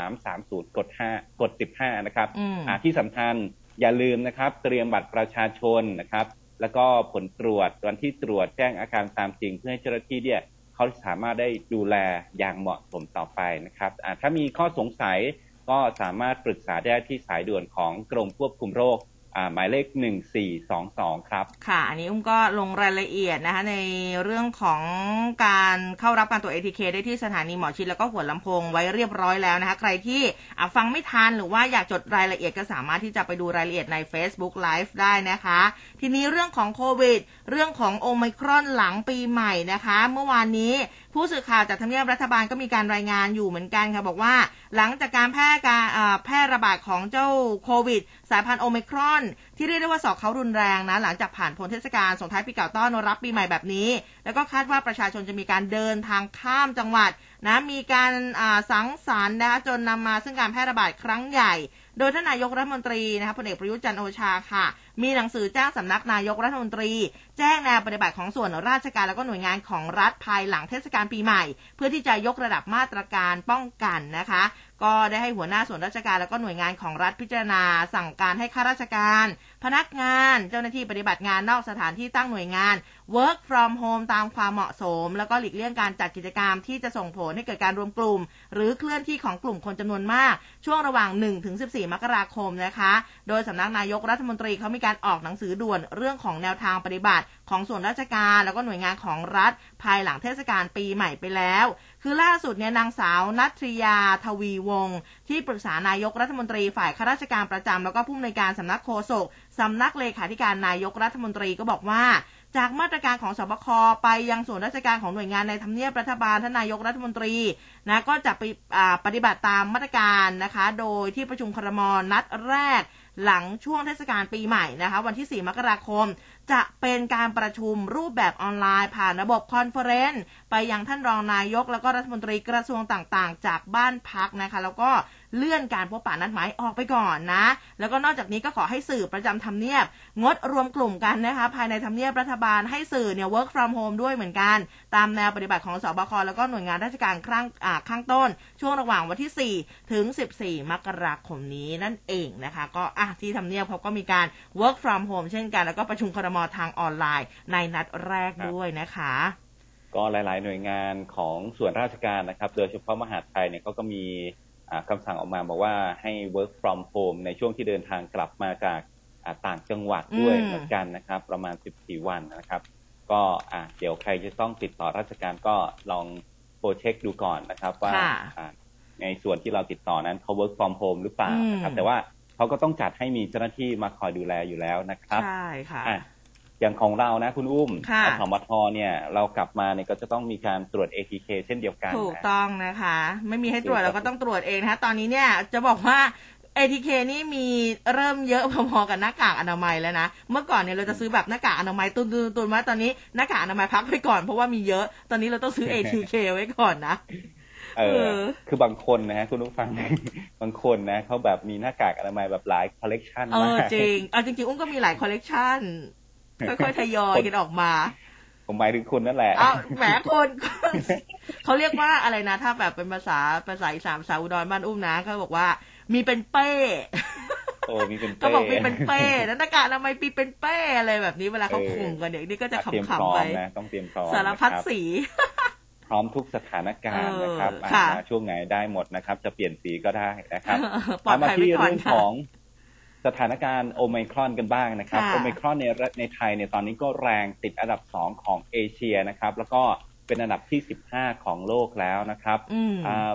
1330 กด 5 กด 15 นะครับอ่าที่สำคัญอย่าลืมนะครับ เตรียมบัตรประชาชนนะครับ แล้วก็ผลตรวจวันที่ตรวจแจ้งอาการตามจริง เพื่อให้เจ้าหน้าที่เนี่ยเขาสามารถได้ดูแลอย่างเหมาะสมต่อไปนะครับถ้ามีข้อสงสัยก็สามารถปรึกษาได้ที่สายด่วนของกรมควบคุมโรค หมายเลข 1422 ครับ ค่ะ อันนี้อุ้มก็ลงรายละเอียดนะคะ ในเรื่องของการเข้ารับการตรวจ ATK ได้ที่สถานีหมอชิดแล้วก็หัวลำโพงไว้เรียบร้อยแล้วนะคะ ใครที่ฟังไม่ทันหรือว่าอยากจดรายละเอียดก็สามารถที่จะไปดูรายละเอียดใน Facebook Live ได้นะคะ ทีนี้เรื่องของโควิด เรื่องของโอไมครอนหลังปีใหม่นะคะ เมื่อวานนี้ ผู้สื่อข่าวจากทำเนียบรัฐบาลก็มีการรายงานอยู่เหมือนกันค่ะบอกว่า หลังจากการแพร่การแพร่ระบาดของเจ้าโควิด สายพันธุ์โอมิครอน ที่เรียกได้ว่าสอกเขารุนแรงนะหลังจากผ่านพ้นเทศกาลส่งท้ายปีเก่าต้อนรับปีใหม่แบบนี้ แล้วก็คาดว่าประชาชนจะมีการเดินทางข้ามจังหวัดนะมีการสังสรรค์นะคะจนนำมาซึ่งการแพร่ระบาดครั้งใหญ่ โดยท่านนายกรัฐมนตรีนะคะพลเอกประยุทธ์จันโอชาค่ะ มีหนังสือแจ้งสำนักนายกรัฐมนตรี แจ้งแนวปฏิบัติของส่วนราชการแล้วก็หน่วยงานของรัฐภายหลังเทศกาลปีใหม่ เพื่อที่จะยกระดับมาตรการป้องกันนะคะ ก็ได้ให้หัวหน้าส่วนราชการแล้วก็หน่วยงานของรัฐพิจารณา สั่งการให้ข้าราชการ พนักงาน เจ้าหน้าที่ปฏิบัติงานนอกสถานที่ตั้งหน่วยงาน work from home ตามความเหมาะสม แล้วก็หลีกเลี่ยงการจัดกิจกรรมที่จะส่งผลให้เกิดการรวมกลุ่ม หรือเคลื่อนที่ของกลุ่มคนจำนวนมาก ช่วงระหว่าง 1-14 มกราคมนะคะ โดยสำนักนายกรัฐมนตรีเขามีการออกหนังสือด่วนเรื่องของแนวทางปฏิบัติ ของส่วนราชการ แล้วก็หน่วยงานของรัฐ ภายหลังเทศกาลปีใหม่ไปแล้ว คือล่าสุดเนี่ยนางสาวนัทริยาทวีวงศ์ที่ปรึกษานายกรัฐมนตรีฝ่ายข้าราชการประจำแล้วก็ผู้อำนวยการสำนักโฆษกสำนักเลขาธิการนายกรัฐมนตรีก็บอกว่าจากมาตรการของสบคไปยังส่วนราชการของหน่วยงานในทำเนียบรัฐบาลท่านนายกรัฐมนตรีนะก็จะไปปฏิบัติตามมาตรการนะคะ โดยที่ประชุมครมนัดแรกหลังช่วงเทศกาลปีใหม่นะคะ วันที่ 4 มกราคม จะเป็นการประชุมรูปแบบออนไลน์ ผ่านระบบคอนเฟอเรนซ์ไปยังท่านรองนายก แล้วก็รัฐมนตรีกระทรวงต่างๆ จากบ้านพักนะคะ แล้วก็ เลื่อนการพบปะนัดหมายออกไปก่อนนะ แล้วก็นอกจากนี้ก็ขอให้สื่อประจำทำเนียบ งดรวมกลุ่มกันนะคะภายในทำเนียบรัฐบาลให้สื่อเนี่ย work from home ด้วยเหมือนกัน ตามแนวปฏิบัติของสบคแล้วก็หน่วยงานราชการข้างข้างต้น ช่วงระหว่างวันที่ 4 ถึง 14 มกราคมนี้นั่นเองนะคะ ก็อะที่ทำเนียบเขาก็มีการ work from home เช่นกัน แล้วก็ประชุมครมทางออนไลน์ ในนัดแรกด้วยนะคะก็หลาย ๆ หน่วยงานของส่วนราชการนะครับ โดยเฉพาะมหาดไทยเนี่ยเขาก็มี คำสั่งออกมาบอกว่าให้ work from home ในช่วงที่เดินทางกลับมาจากต่างจังหวัดด้วยเหมือนกันนะครับ ประมาณ 14 วันนะครับ ก็อ่าเดี๋ยวใครจะต้องติดต่อราชการก็ลองโปรเช็คดูก่อนนะครับ ว่าในส่วนที่เราติดต่อนั้นเขา work from home หรือเปล่านะครับ แต่ว่าเขาก็ต้องจัดให้มีเจ้าหน้าที่มาคอยดูแลอยู่แล้วนะครับ ใช่ค่ะ อย่างของเรานะคุณอุ้มอสมทเนี่ย เรากลับมาเนี่ยก็จะต้องมีการตรวจ ATK เช่นเดียวกัน ถูกต้องนะคะ ไม่มีให้ตรวจเราก็ต้องตรวจเองนะคะ ตอนนี้เนี่ยจะบอกว่า ATK นี่มีเริ่มเยอะพอๆกับหน้ากากอนามัยแล้วนะ เมื่อก่อนเนี่ยเราจะซื้อแบบหน้ากากอนามัยตุนตุนมาตอนนี้หน้ากากอนามัยพักไปก่อนเพราะว่ามีเยอะ ตอนนี้เราต้องซื้อ ATK ไว้ก่อนนะเออ คือบางคนนะฮะคุณผู้ฟัง บางคนนะเขาแบบมีหน้ากากอนามัยแบบหลายคอลเลกชันมากจริง เอาจริงๆ อุ้มก็มีหลายคอลเลกชัน ค่อยๆทยอยกันออกมา ผมหมายถึงคุณนั่นแหละอ้าวแหมคนเขาเรียกว่าอะไรนะ ถ้าแบบเป็นภาษาภาษาอีสานภาษาอุดรบ้านอุ้มนะเขาบอกว่า มีเป็นเป้โอ้มีเป็นเป้ก็บอกมีเป็นเป้แล้วหน้ากากทำไมปีเป็นเป้อะไรแบบนี้เวลาเขาข่มกันเด็กนี่ก็จะขำๆไปต้องเตรียมพร้อมสารพัดสีพร้อมทุกสถานการณ์นะครับช่วงไหนได้หมดนะครับ จะเปลี่ยนสีก็ได้นะครับมาที่เรื่องของ สถานการณ์โอไมครอนกันบ้างนะครับโอไมครอนในในไทยเนี่ยตอนนี้ก็แรงติดอันดับสองของเอเชียนะครับ แล้วก็เป็นอันดับที่ 15 ของโลกแล้วนะครับ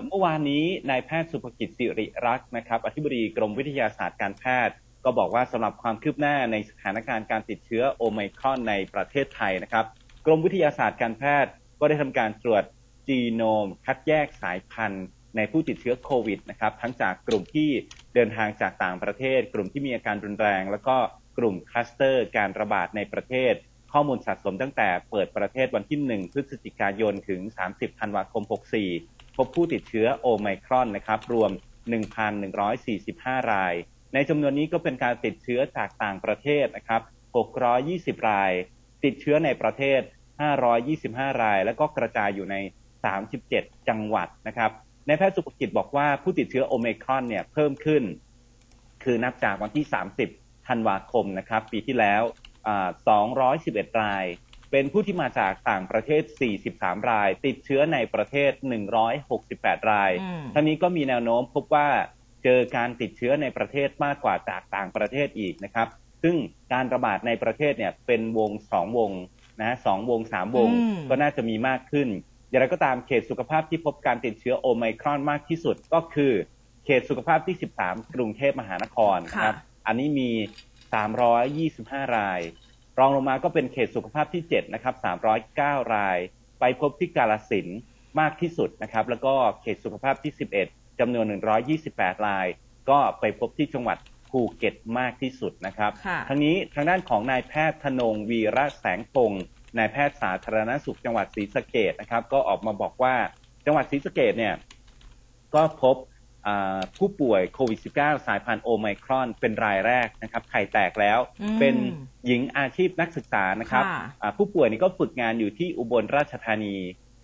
เมื่อวานนี้นายแพทย์สุภกิจสิริรักษ์นะครับ อธิบดีกรมวิทยาศาสตร์การแพทย์ ก็บอกว่าสำหรับความคืบหน้าในสถานการณ์การติดเชื้อโอไมครอนในประเทศไทยนะครับ กรมวิทยาศาสตร์การแพทย์ก็ได้ทำการตรวจจีโนม คัดแยกสายพันธุ์ในผู้ติดเชื้อโควิดนะครับ ทั้งจากกลุ่มที่ เดินทางจากต่างประเทศ กลุ่มที่มีอาการรุนแรง แล้วก็กลุ่มคลัสเตอร์การระบาดในประเทศ ข้อมูลสะสมตั้งแต่เปิดประเทศวันที่ 1 พฤศจิกายนถึง 30 ธันวาคม 64 พบผู้ติดเชื้อโอไมครอนนะครับ รวม 1,145 ราย ในจำนวนนี้ก็เป็นการติดเชื้อจากต่างประเทศนะครับ 620 ราย ติดเชื้อในประเทศ 525 ราย แล้วก็กระจายอยู่ใน 37 จังหวัดนะครับ ในแพทย์สุขกิจบอกว่าผู้ติดเชื้อโอเมครอนเนี่ยเพิ่มขึ้น คือนับจากวันที่ 30 ธันวาคมนะครับ ปีที่แล้ว 211 ราย เป็นผู้ที่มาจากต่างประเทศ 43 ราย ติดเชื้อในประเทศ 168 ราย ทั้งนี้ก็มีแนวโน้มพบว่าเจอการติดเชื้อในประเทศมากกว่าจากต่างประเทศอีกนะครับ ซึ่งการระบาดในประเทศเนี่ยเป็นวงสองวงนะสองวงสามวงก็น่าจะมีมากขึ้น อย่างไรก็ตามเขตสุขภาพที่พบการติดเชื้อโอไมครอนมากที่สุดก็คือ เขตสุขภาพที่ 13 กรุงเทพมหานครครับ อันนี้มี 325 ราย รองลงมาก็เป็นเขตสุขภาพที่ 7 นะครับ 309 ราย ไปพบที่กาลสินมากที่สุดนะครับ แล้วก็เขตสุขภาพที่ 11จำนวน 128 ราย ก็ไปพบที่จังหวัดภูเก็ตมากที่สุดนะครับ ทั้งนี้ทางด้านของนายแพทย์ธนงวีระแสงพงศ์ นายแพทย์สาธารณสุขจังหวัดศรีสะเกดนะครับ ก็ออกมาบอกว่าจังหวัดศรีสะเกดเนี่ยก็พบผู้ป่วยโควิด -19 สายพันธุ์โอไมครอนเป็นรายแรกนะครับไข่แตกแล้ว เป็นหญิงอาชีพนักศึกษานะครับผู้ป่วยนี่ก็ฝึกงานอยู่ที่อุบลราชธานี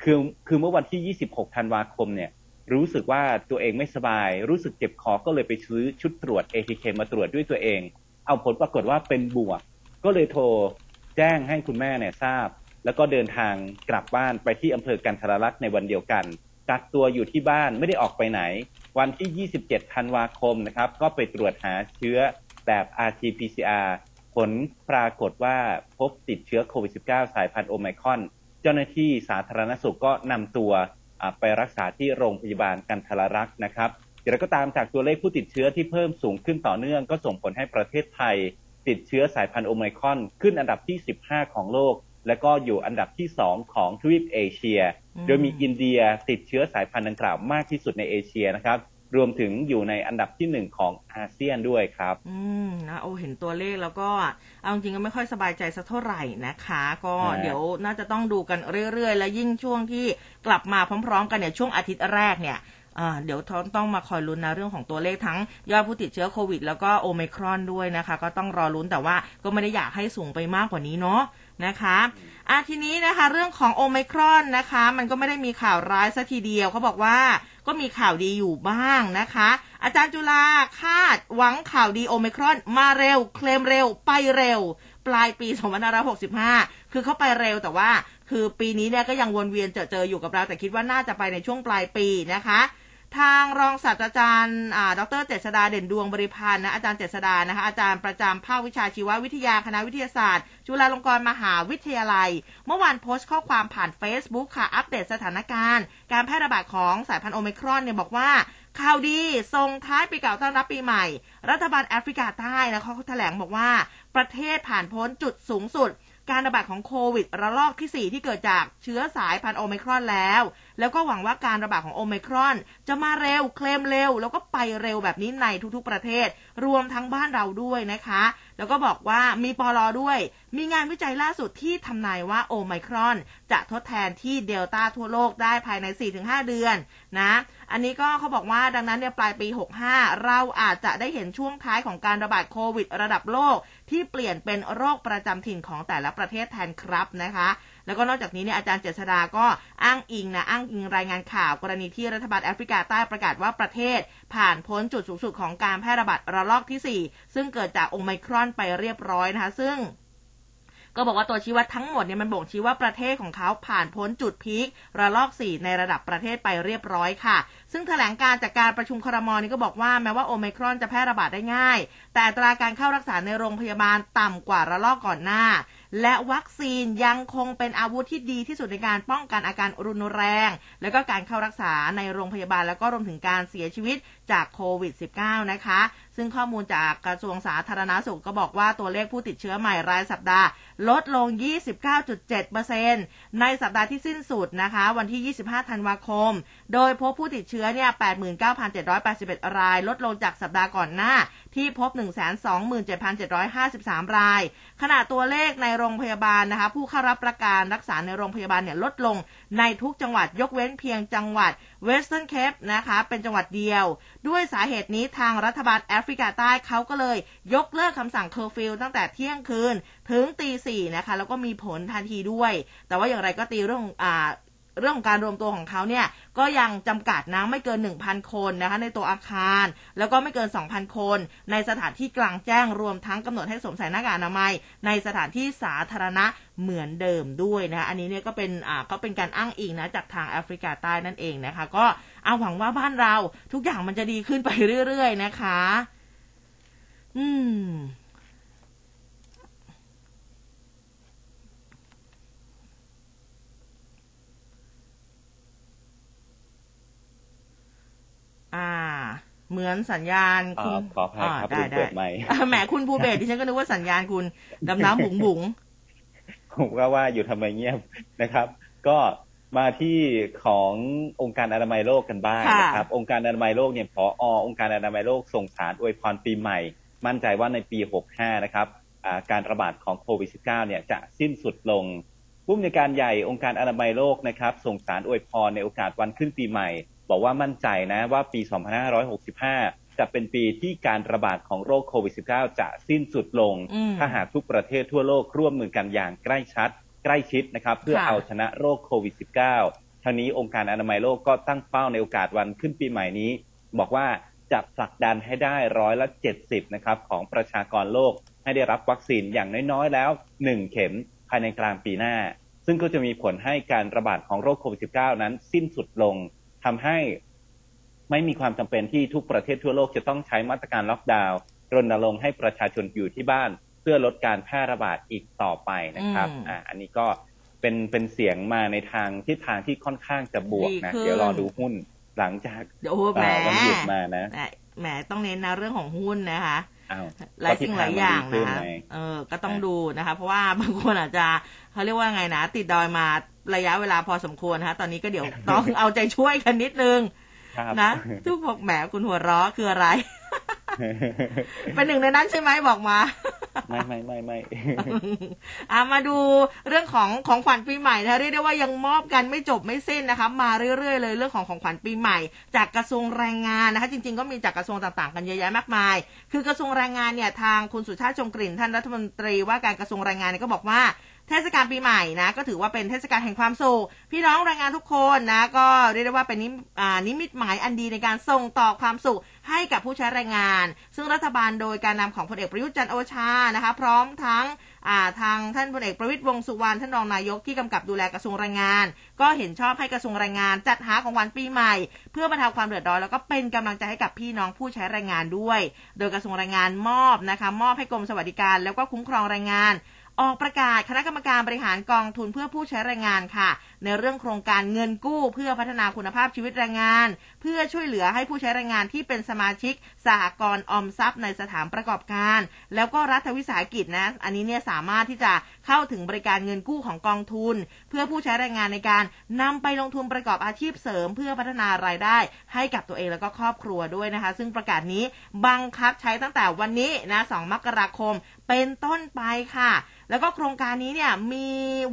คือคือเมื่อวันที่ 26 ธันวาคมเนี่ยรู้สึกว่าตัวเองไม่สบาย รู้สึกเจ็บคอก็เลยไปซื้อชุดตรวจ ATK มาตรวจด้วยตัวเอง เอาผลปรากฏว่าเป็นบวก ก็เลยโทร แจ้งให้คุณแม่เนี่ยทราบ แล้วก็เดินทางกลับบ้านไปที่อำเภอกันทรลักษณ์ในวันเดียวกัน กักตัวอยู่ที่บ้านไม่ได้ออกไปไหน วันที่ 27 ธันวาคมนะครับ ก็ไปตรวจหาเชื้อแบบ RT-PCR ผลปรากฏว่าพบติดเชื้อโควิด -19 สายพันธุ์โอไมคอน เจ้าหน้าที่สาธารณสุขก็นำตัวไปรักษาที่โรงพยาบาลกันทรลักษณ์นะครับอย่างไรก็ตามจากตัวเลขผู้ติดเชื้อที่เพิ่มสูงขึ้นต่อเนื่อง ก็ส่งผลให้ประเทศไทย ติดเชื้อสายพันธุ์โอไมครอนขึ้นอันดับที่ 15 ของโลก และก็อยู่อันดับที่ 2 ของทวีปเอเชีย โดยมีอินเดียติดเชื้อสายพันธุ์ดังกล่าวมากที่สุดในเอเชียนะครับรวมถึงอยู่ในอันดับที่หนึ่งของอาเซียนด้วยครับ อืมนะโอเห็นตัวเลขแล้วก็เอาจริงก็ไม่ค่อยสบายใจสักเท่าไหร่นะคะ ก็เดี๋ยวน่าจะต้องดูกันเรื่อยๆ และยิ่งช่วงที่กลับมาพร้อม ๆ กันเนี่ยช่วงอาทิตย์แรกเนี่ย เดี๋ยวต้องมาคอยลุ้นนะเรื่องของตัวเลขทั้งยอดผู้ติดเชื้อโควิด แล้วก็โอเมครอนด้วยนะคะ ก็ต้องรอลุ้นแต่ว่าก็ไม่ได้อยากให้สูงไปมากกว่านี้เนาะนะคะอะทีนี้นะคะ เรื่องของโอเมครอนนะคะ มันก็ไม่ได้มีข่าวร้ายซะทีเดียวเขาบอกว่าก็มีข่าวดีอยู่บ้างนะคะ อาจารย์จุลาคาดหวังข่าวดีโอเมครอนมาเร็ว เคลมเร็ว ไปเร็ว ปลายปี2565 คือเขาไปเร็วแต่ว่า คือปีนี้เนี่ยก็ยังวนเวียนเจอเจออยู่กับเราแต่คิดว่าน่าจะไปในช่วงปลายปีนะคะ ทางรองศาสตราจารย์ดรเจษดาเด่นดวงบริพันธ์นะอาจารย์เจษดานะคะอาจารย์ประจำภาควิชาชีววิทยาคณะวิทยาศาสตร์ จุฬาลงกรณ์มหาวิทยาลัย เมื่อวานโพสต์ข้อความผ่าน Facebook ค่ะ อัปเดตสถานการณ์ การแพร่ระบาดของสายพันธุ์โอมิครอนเนี่ยบอกว่าข่าวดีส่งท้ายปีเก่าต้อนรับปีใหม่ รัฐบาลแอฟริกาใต้นะเขาแถลงบอกว่า ประเทศผ่านพ้นจุดสูงสุด การระบาดของโควิดระลอกที่ 4 ที่เกิดจากเชื้อสายพันธุ์โอมิครอนแล้ว แล้วก็หวังว่าการระบาดของโอมิครอน จะมาเร็วเคลมเร็ว แล้วก็ไปเร็วแบบนี้ในทุกๆประเทศ รวมทั้งบ้านเราด้วยนะคะ แล้วก็บอกว่ามีปลอด้วย มีงานวิจัยล่าสุดที่ทำนายว่าโอมิครอน จะทดแทนที่เดลต้าทั่วโลกได้ภายใน 4-5 เดือนนะ อันนี้ก็เขาบอกว่าดังนั้นเนี่ยปลายปี 65 เราอาจจะได้เห็นช่วงท้ายของการระบาดโควิด ระดับโลก ที่เปลี่ยนเป็นโรคประจำถิ่นของแต่ละประเทศแทนครับนะคะ แล้วก็นอกจากนี้เนี่ยอาจารย์เจษดาก็อ้างอิงนะอ้างอิงรายงานข่าวกรณีที่รัฐบาลแอฟริกาใต้ประกาศว่าประเทศ ผ่านพ้นจุดสูงสุดของการแพร่ระบาดระลอกที่ 4 ซึ่งเกิดจากโอไมครอนไปเรียบร้อยนะคะ ซึ่ง ก็บอกว่าตัวชี้วัดทั้งหมดเนี่ยมันบ่งชี้ว่าประเทศของเขาผ่านพ้นจุดพีคระลอก 4 ในระดับประเทศไปเรียบร้อยค่ะ ซึ่งแถลงการจากการประชุมครมนี่ก็บอกว่าแม้ว่าโอไมครอนจะแพร่ระบาดได้ง่าย แต่ตราการเข้ารักษาในโรงพยาบาลต่ำกว่าระลอกก่อนหน้าและวัคซีนยังคงเป็นอาวุธที่ดีที่สุดในการป้องกันอาการรุนแรง และก็การเข้ารักษาในโรงพยาบาลแล้วก็รวมถึงการเสียชีวิตจากโควิด -19 นะคะ ซึ่งข้อมูลจากกระทรวงสาธารณาสุขก็บอกว่าตัวเลขผู้ติดเชื้อใหม่รายสัปดาห์ ลดลง 29.7%ในสัปดาห์ที่สิ้นสุดนะคะ วันที่ 25 ธันวาคม โดยพบผู้ติดเชื้อเนี่ย 89,781 ราย ลดลงจากสัปดาห์ก่อนหน้า ที่พบ 127,753 ราย ขณะตัวเลขในโรงพยาบาลนะคะผู้เข้ารับประการรักษาในโรงพยาบาลเนี่ยลดลงในทุกจังหวัดยกเว้นเพียงจังหวัดเวสเทิร์นเคปนะคะเป็นจังหวัดเดียว ด้วยสาเหตุนี้ทางรัฐบาลแอฟริกาใต้เขาก็เลยยกเลิกคำสั่งเคอร์ฟิวตั้งแต่เที่ยงคืน ถึงตีสี่นะคะแล้วก็มีผลทันทีด้วย แต่ว่าอย่างไรก็ดีเรื่องอ่า เรื่องของการรวมตัวของเขาเนี่ยก็ยังจำกัดนะไม่เกิน 1,000 คนนะคะในตัวอาคาร แล้วก็ไม่เกิน 2,000 คน ในสถานที่กลางแจ้งรวมทั้งกำหนดให้สวมใส่หน้ากากอนามัย ในสถานที่สาธารณะเหมือนเดิมด้วยนะอันนี้เนี่ยก็เป็นอ่าก็เป็นการอ้างอิงนะจากทางแอฟริกาใต้นั่นเองนะคะ ก็เอาหวังว่าบ้านเราทุกอย่างมันจะดีขึ้นไปเรื่อยๆนะคะ อืม อ่า เหมือนสัญญาณคุณขอพายครับคุณเปิดใหม่แหมคุณภูเบศดิฉันก็นึกว่าสัญญาณคุณดำน้ำบุ๋งบุ๋งผมก็ว่าอยู่ทำไมเงียบนะครับ ก็มาที่ขององค์การอนามัยโลกกันบ้างนะครับ องค์การอนามัยโลกเนี่ยพอองค์การอนามัยโลกส่งสารอวยพรปีใหม่ มั่นใจว่าในปี 65 นะครับการระบาดของโควิด -19 เนี่ยจะสิ้นสุดลงผู้มีการใหญ่องค์การอนามัยโลกนะครับ ส่งสารอวยพรในโอกาสวันขึ้นปีใหม่ บอกว่ามั่นใจนะว่าปี 2565 จะเป็นปีที่การระบาดของโรคโควิด -19 จะสิ้นสุดลง ถ้าหากทุกประเทศทั่วโลกร่วมมือกันอย่างใกล้ชัด ใกล้ชิดนะครับเพื่อเอาชนะโรคโควิด -19 ทั้งนี้องค์การอนามัยโลกก็ตั้งเป้าในโอกาสวันขึ้นปีใหม่นี้ บอกว่าจะผลักดันให้ได้ร้อยละ 70 นะครับของประชากรโลกให้ได้รับวัคซีนอย่างน้อยๆ แล้ว 1 เข็มภายในกลางปีหน้า ซึ่งก็จะมีผลให้การระบาดของโรคโควิด -19 นั้นสิ้นสุดลง ทำให้ไม่มีความจำเป็นที่ทุกประเทศทั่วโลกจะต้องใช้มาตรการล็อกดาวน์รณรงค์ให้ประชาชนอยู่ที่บ้าน เพื่อลดการแพร่ระบาดอีกต่อไปนะครับอ่าอันนี้ก็เป็นเป็นเสียงมาในทางที่ทางที่ค่อนข้างจะบวกนะ เดี๋ยวรอดูหุ้นหลังจากวันหยุดมานะแหมต้องเน้นนะเรื่องของหุ้นนะคะหลายสิ่งหลายอย่างนะคะเออ ก็ต้องดูนะคะ เพราะว่าบางคนอาจจะเขาเรียกว่าไงนะ ติดดอยมา ระยะเวลาพอสมควรนะคะตอนนี้ก็เดี๋ยวต้องเอาใจช่วยกันนิดนึงนะทุกบอกแหมคุณหัวเราะคืออะไร เป็นหนึ่งในนั้นใช่ไหมบอกมา ไม่ไม่ไม่ไม่อามาดูเรื่องของของขวัญปีใหม่นะเรียกได้ว่ายังมอบกันไม่จบไม่สิ้นนะคะ มาเรื่อยๆเลยเรื่องของของขวัญปีใหม่ จากกระทรวงแรงงานนะคะ จริง ๆ ก็มีจากกระทรวงต่างๆกันเยอะแยะมากมาย คือกระทรวงแรงงานเนี่ยทางคุณสุชาติชมกลิ่นท่านรัฐมนตรีว่าการกระทรวงแรงงานเนี่ยก็บอกว่า เทศกาลปีใหม่นะก็ถือว่าเป็นเทศกาลแห่งความสุขพี่น้องแรงงานทุกคนนะก็เรียกได้ว่าเป็นนินิมิตหมายอันดีในการส่งต่อความสุขให้กับผู้ใช้แรงงาน ซึ่งรัฐบาลโดยการนำของพลเอกประยุทธ์จันโอชานะคะพร้อมทั้งทางท่านพลเอกประวิตยวงสุวรรณท่านรองนายกที่กำกับดูแลกระทรวงแรงงาน ก็เห็นชอบให้กระทรวงแรงงาน จัดหาของวันปีใหม่ เพื่อบรรเทาความเดือดร้อนแล้วก็เป็นกำลังใจให้กับพี่น้องผู้ใช้แรงงานด้วย โดยกระทรวงแรงงานมอบนะคะมอบให้กรมสวัสดิการ แล้วก็คุ้มครองแรงงาน ออกประกาศคณะกรรมการบริหารกองทุนเพื่อผู้ใช้แรงงานค่ะ ในเรื่องโครงการเงินกู้เพื่อพัฒนาคุณภาพชีวิตแรงงาน เพื่อช่วยเหลือให้ผู้ใช้แรงงานที่เป็นสมาชิกสหกรณ์ออมทรัพย์ในสถานประกอบการ แล้วก็รัฐวิสาหกิจนะ อันนี้เนี่ยสามารถที่จะเข้าถึงบริการเงินกู้ของกองทุน เพื่อผู้ใช้แรงงานในการนำไปลงทุนประกอบอาชีพเสริม เพื่อพัฒนารายได้ ให้กับตัวเองแล้วก็ครอบครัวด้วยนะคะ ซึ่งประกาศนี้บังคับใช้ตั้งแต่วันนี้นะ 2 มกราคม เป็นต้นไปค่ะ แล้วก็โครงการนี้เนี่ยมี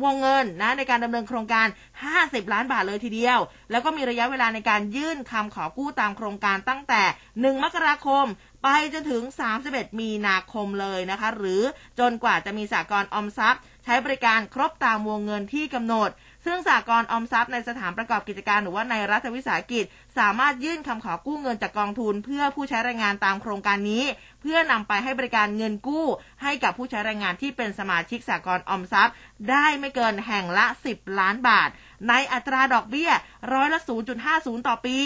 วงเงินนะในการดำเนินโครงการ 50 ล้านบาทเลยทีเดียว แล้วก็มีระยะเวลาในการยื่นคำขอกู้ตามโครงการตั้งแต่ 1 มกราคมไปจนถึง 31 มีนาคมเลยนะคะ หรือจนกว่าจะมีสากลออมทรัพย์ ใช้บริการครบตามวงเงินที่กำหนด ซึ่งสากลออมทรัพย์ในสถานประกอบกิจการหรือว่าในรัฐวิสาหกิจ สามารถยื่นคำขอกู้เงินจากกองทุน เพื่อผู้ใช้แรงงานตามโครงการนี้ พื่อนำไปให้บริการเงินกู้ ให้กับผู้ใช้แรงงานที่เป็นสมาชิกสากลออมทรัพย์ ได้ไม่เกินแห่งละ 10 ล้านบาท ในอัตราดอกเบี้ยร้อยละ 0.50 ต่อปี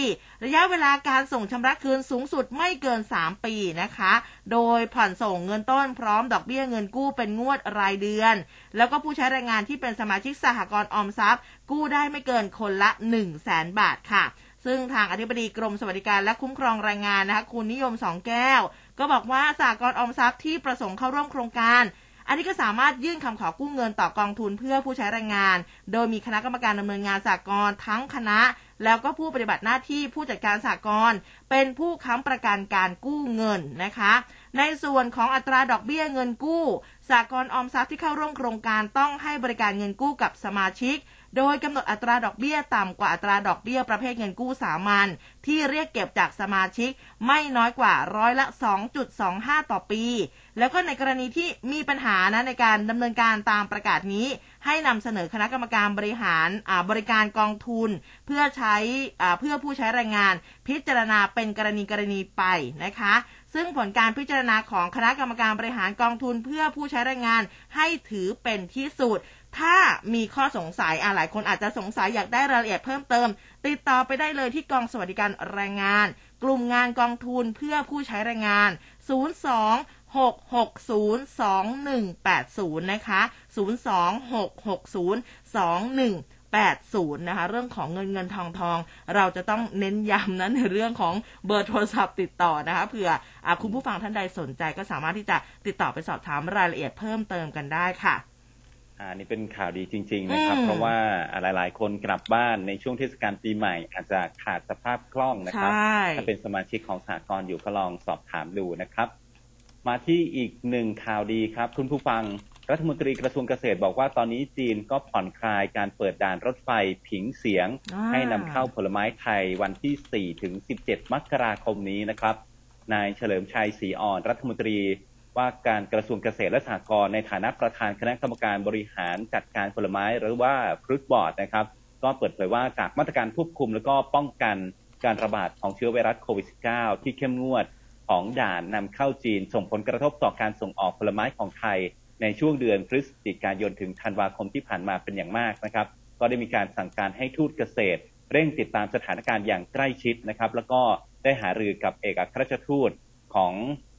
ระยะเวลาการส่งชำระคืนสูงสุดไม่เกิน 3 ปีนะคะ โดยผ่อนส่งเงินต้นพร้อมดอกเบี้ยเงินกู้เป็นงวดรายเดือน แล้วก็ผู้ใช้แรงงานที่เป็นสมาชิกสหกรณ์ออมทรัพย์ กู้ได้ไม่เกินคนละ 1 0 0 0 0แสนบาทค่ะ ซึ่งทางอธิบดีกรมสวัสดิการและคุ้มครองแรงงานนะคะคุณนิยมสองแก้ว ก็บอกว่าสากลออมทรัพย์ที่ประสงค์เข้าร่วมโครงการ อันนี้ก็สามารถยื่นคำขอกู้เงินต่อกองทุนเพื่อผู้ใช้แรงงาน โดยมีคณะกรรมการดำเนินงานสากลทั้งคณะ แล้วก็ผู้ปฏิบัติหน้าที่ผู้จัดการสากลเป็นผู้ค้ำประกันการกู้เงินนะคะ ในส่วนของอัตราดอกเบี้ยเงินกู้สากลออมทรัพย์ที่เข้าร่วมโครงการต้องให้บริการเงินกู้กับสมาชิก โดยกำหนดอัตราดอกเบี้ยต่ำกว่าอัตราดอกเบี้ยประเภทเงินกู้สามัญที่เรียกเก็บจากสมาชิกไม่น้อยกว่าร้อยละ 2.25 ต่อปี แล้วก็ในกรณีที่มีปัญหานะในการดำเนินการตามประกาศนี้ ให้นำเสนอคณะกรรมการบริหารบริการกองทุน เพื่อใช้เพื่อผู้ใช้แรงงาน พิจารณาเป็นกรณีกรณีไปนะคะซึ่งผลการพิจารณาของคณะกรรมการบริหารกองทุนเพื่อผู้ใช้แรงงานให้ถือเป็นที่สุด ถ้ามีข้อสงสัยอ่าหลายคนอาจจะสงสัยอยากได้รายละเอียดเพิ่มเติม ติดต่อไปได้เลยที่กองสวัสดิการแรงงาน กลุ่มงานกองทุนเพื่อผู้ใช้แรงงาน 02 6602180 นะคะ 026602180 นะคะ เรื่องของเงินเงินทองทอง เราจะต้องเน้นย้ำนะในเรื่องของเบอร์โทรศัพท์ติดต่อนะคะเผื่ออคุณผู้ฟังท่านใดสนใจก็สามารถที่จะติดต่อไปสอบถามรายละเอียดเพิ่มเติมกันได้ค่ะ อ่านี่เป็นข่าวดีจริง ๆ นะครับ เพราะว่าหลายๆ คนกลับบ้านในช่วงเทศกาลปีใหม่ อาจจะขาดสภาพคล่องนะครับ ถ้าเป็นสมาชิกของสากลอยู่ก็ลองสอบถามดูนะครับ มาที่อีกหนึ่งข่าวดีครับ คุณผู้ฟังรัฐมนตรีกระทรวงเกษตรบอกว่าตอนนี้จีนก็ผ่อนคลายการเปิดด่านรถไฟผิงเสียง ให้นำเข้าผลไม้ไทยวันที่ 4 ถึง 17 มกราคมนี้นะครับ นายเฉลิมชัยศรีอ่อนรัฐมนตรี ว่าการกระทรวงเกษตรและสหกรณ์ในฐานะประธานคณะกรรมการบริหารจัดการผลไม้หรือว่าฟรุตบอร์ดนะครับ ก็เปิดเผยว่าจากมาตรการควบคุมและก็ป้องกันการระบาดของเชื้อไวรัสโควิด -19 ที่เข้มงวดของด่านนำเข้าจีน ส่งผลกระทบต่อการส่งออกผลไม้ของไทย ในช่วงเดือนพฤศจิกายนถึงธันวาคมที่ผ่านมาเป็นอย่างมากนะครับ ก็ได้มีการสั่งการให้ทูตเกษตร เร่งติดตามสถานการณ์อย่างใกล้ชิดนะครับ แล้วก็ได้หารือกับเอกอัครราชทูตของ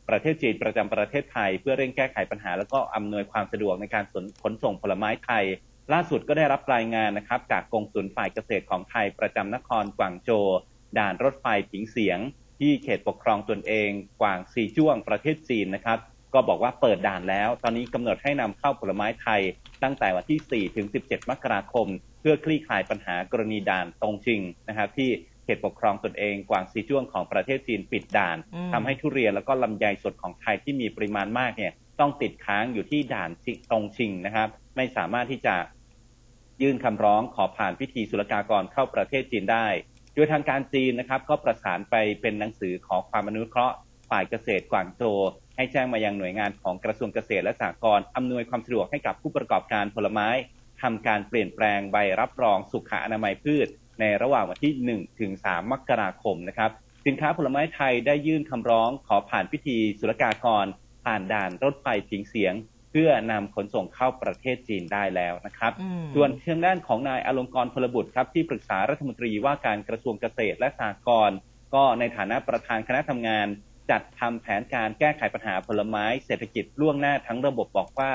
ประเทศจีนประจำประเทศไทย เพื่อเร่งแก้ไขปัญหา แล้วก็อำนวยความสะดวกในการขนส่งผลไม้ไทย ล่าสุดก็ได้รับรายงานนะครับจากกองสุลฝ่ายเกษตรของไทยประจำนครกวางโจวด่านรถไฟผิงเสียง ที่เขตปกครองตนเองกวางซีจ้วงประเทศจีนนะครับก็บอกว่าเปิดด่านแล้ว ตอนนี้กำหนดให้นำเข้าผลไม้ไทย ตั้งแต่วันที่ 4 ถึง 17 มกราคม เพื่อคลี่คลายปัญหากรณีด่านตรงจริงนะครับที่ ตปกครองตนเองกวางซีจ้วงของประเทศจีนปิดด่านทำให้ทุเรียนแล้วก็ลำไยสดของไทยที่มีปริมาณมากเนี่ย ต้องติดค้างอยู่ที่ด่านตรงชิงนะครับ ไม่สามารถที่จะยื่นคำร้องขอผ่านพิธีศุลกากรเข้าประเทศจีนได้โดยทางการจีนนะครับ ก็ประสานไปเป็นหนังสือขอความอนุเคราะห์ฝ่ายเกษตรกวางโจใให้แจ้งมายังหน่วยงานของกระทรวงเกษตรและสหกรณ์อำนวยความสะดวกให้กับผู้ประกอบการผลไม้ทำการเปลี่ยนแปลงใบรับรองสุขอนามัยพืช ในระหว่างวันที่ 1 ถึง 3 มกราคมนะครับ สินค้าผลไม้ไทยได้ยื่นคำร้องขอผ่านพิธีศุลกากร ผ่านด่านรถไฟผิงเสียง เพื่อนำขนส่งเข้าประเทศจีนได้แล้วนะครับอืมส่วนทางด้านของนายอลงกรณ์พลบุตรครับที่ปรึกษารัฐมนตรีว่าการกระทรวงเกษตรและสหกรณ์ก็ในฐานะประธานคณะทำงาน จัดทำแผนการแก้ไขปัญหาผลไม้เศรษฐกิจล่วงหน้าทั้งระบบบอกว่า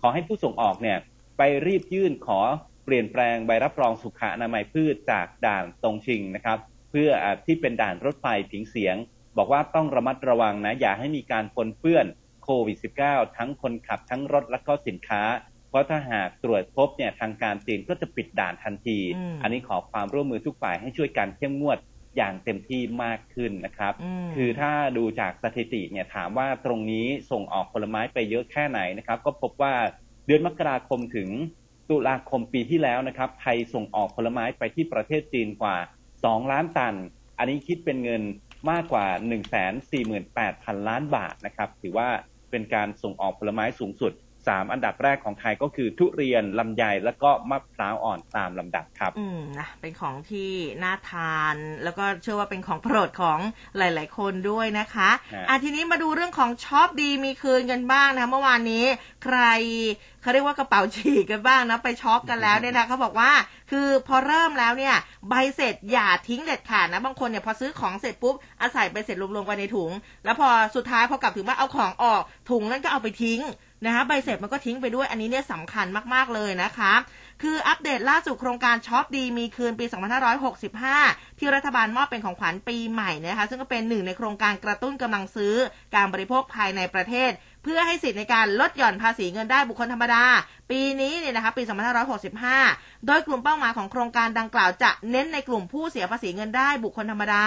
ขอให้ผู้ส่งออกเนี่ยไปรีบยื่นขอ เปลี่ยนแปลงใบรับรองสุขอนามัยพืชจากด่านตรงชิงนะครับ เพื่ออาที่เป็นด่านรถไฟผิงเสียง บอกว่าต้องระมัดระวังนะ อย่าให้มีการปนเปื้อนโควิด -19 ทั้งคนขับทั้งรถและก็สินค้า เพราะถ้าหากตรวจพบเนี่ยทางการจีนก็จะปิดด่านทันทีอืมอันนี้ขอความร่วมมือทุกฝ่ายให้ช่วยกันเข้มงวดอย่างเต็มที่มากขึ้นนะครับอืมคือถ้าดูจากสถิติเนี่ยถามว่าตรงนี้ส่งออกผลไม้ไปเยอะแค่ไหนนะครับ ก็พบว่าเดือนมกราคมถึง ตุลาคมปีที่แล้วนะครับไทยส่งออกผลไม้ไปที่ประเทศจีนกว่า 2 ล้านตัน อันนี้คิดเป็นเงินมากกว่า 148,000 ล้านบาทนะครับ ถือว่าเป็นการส่งออกผลไม้สูงสุด 3 อันดับแรกของไทยก็คือทุเรียนลำไยและก็มะพร้าวอ่อนตามลำดับครับ อืมนะเป็นของที่น่าทาน แล้วก็เชื่อว่าเป็นของโปรดของหลาย ๆ คนด้วยนะคะฮะอะทีนี้มาดูเรื่องของช็อปดีมีคืนกันบ้างนะคะเมื่อวานนี้ใครเขาเรียกว่ากระเป๋าฉีกกันบ้างนะไปช็อปกันแล้วเนี่ยนะเขาบอกว่า คือพอเริ่มแล้วเนี่ย ใบเสร็จอย่าทิ้งเด็ดขาดนะบางคนเนี่ยพอซื้อของเสร็จปุ๊บอาศัยไปเสร็จรวมๆกันในถุง แล้วพอสุดท้ายพอกลับถึงบ้านเอาของออกถุงนั้นก็เอาไปทิ้ง นะคะใบเสร็จมันก็ทิ้งไปด้วยอันนี้เนี่ยสำคัญมากๆเลยนะคะ คืออัปเดตล่าสุดโครงการช็อปดีมีคืนปี 2565 ที่รัฐบาลมอบเป็นของขวัญปีใหม่นะคะ ซึ่งก็เป็นหนึ่งในโครงการกระตุ้นกำลังซื้อการบริโภคภายในประเทศ เพื่อให้สิทธิ์ในการลดหย่อนภาษีเงินได้บุคคลธรรมดา ปีนี้เนี่ยนะคะปี 2565 โดยกลุ่มเป้าหมายของโครงการดังกล่าวจะเน้นในกลุ่มผู้เสียภาษีเงินได้บุคคลธรรมดา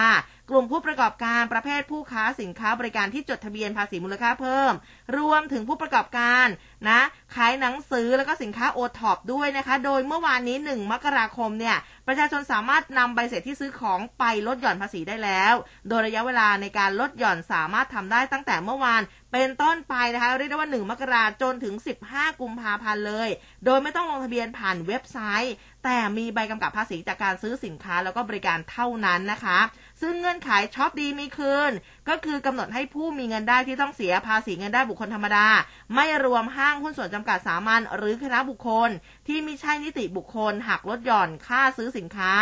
กลุ่มผู้ประกอบการประเภทผู้ค้าสินค้าบริการที่จดทะเบียนภาษีมูลค่าเพิ่ม รวมถึงผู้ประกอบการนะขายหนังสือแล้วก็สินค้าโอท็อปด้วยนะคะ โดยเมื่อวานนี้ 1 มกราคมเนี่ย ประชาชนสามารถนำใบเสร็จที่ซื้อของไปลดหย่อนภาษีได้แล้ว โดยระยะเวลาในการลดหย่อนสามารถทำได้ตั้งแต่เมื่อวานเป็นต้นไปนะคะเรียกได้ว่า 1 มกราจนถึง 15 กุมภาพันธ์เลย โดยไม่ต้องลงทะเบียนผ่านเว็บไซต์ แต่มีใบกำกับภาษีจากการซื้อสินค้าแล้วก็บริการเท่านั้นนะคะ ซึ่งเงื่อนไขช็อปดีมีคืน ก็คือกำหนดให้ผู้มีเงินได้ที่ต้องเสียภาษีเงินได้บุคคลธรรมดา ไม่รวมห้างหุ้นส่วนจำกัดสามัญหรือคณะบุคคล ที่ไม่ใช่นิติบุคคลหักลดหย่อนค่าซื้อสินค้า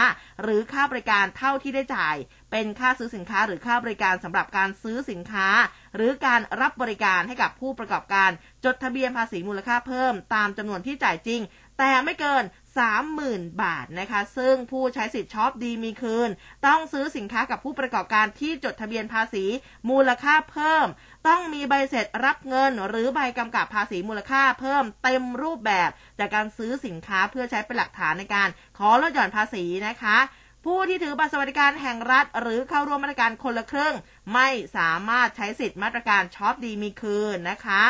หรือค่าบริการเท่าที่ได้จ่าย เป็นค่าซื้อสินค้าหรือค่าบริการสำหรับการซื้อสินค้า หรือการรับบริการให้กับผู้ประกอบการ จดทะเบียนภาษีมูลค่าเพิ่ม ตามจำนวนที่จ่ายจริง แต่ไม่เกิน 30,000 บาทนะคะ ซึ่งผู้ใช้สิทธิ์ช็อปดีมีคืน ต้องซื้อสินค้ากับผู้ประกอบการที่จดทะเบียนภาษี มูลค่าเพิ่ม ต้องมีใบเสร็จรับเงิน หรือใบกำกับภาษีมูลค่าเพิ่มเต็มรูปแบบ จากการซื้อสินค้าเพื่อใช้เป็นหลักฐานในการ ขอลดหย่อนภาษีนะคะผู้ที่ถือบัตรสวัสดิการแห่งรัฐ หรือเข้าร่วมมาตรการคนละครึ่ง ไม่สามารถใช้สิทธิ์มาตรการช็อปดีมีคืนนะคะ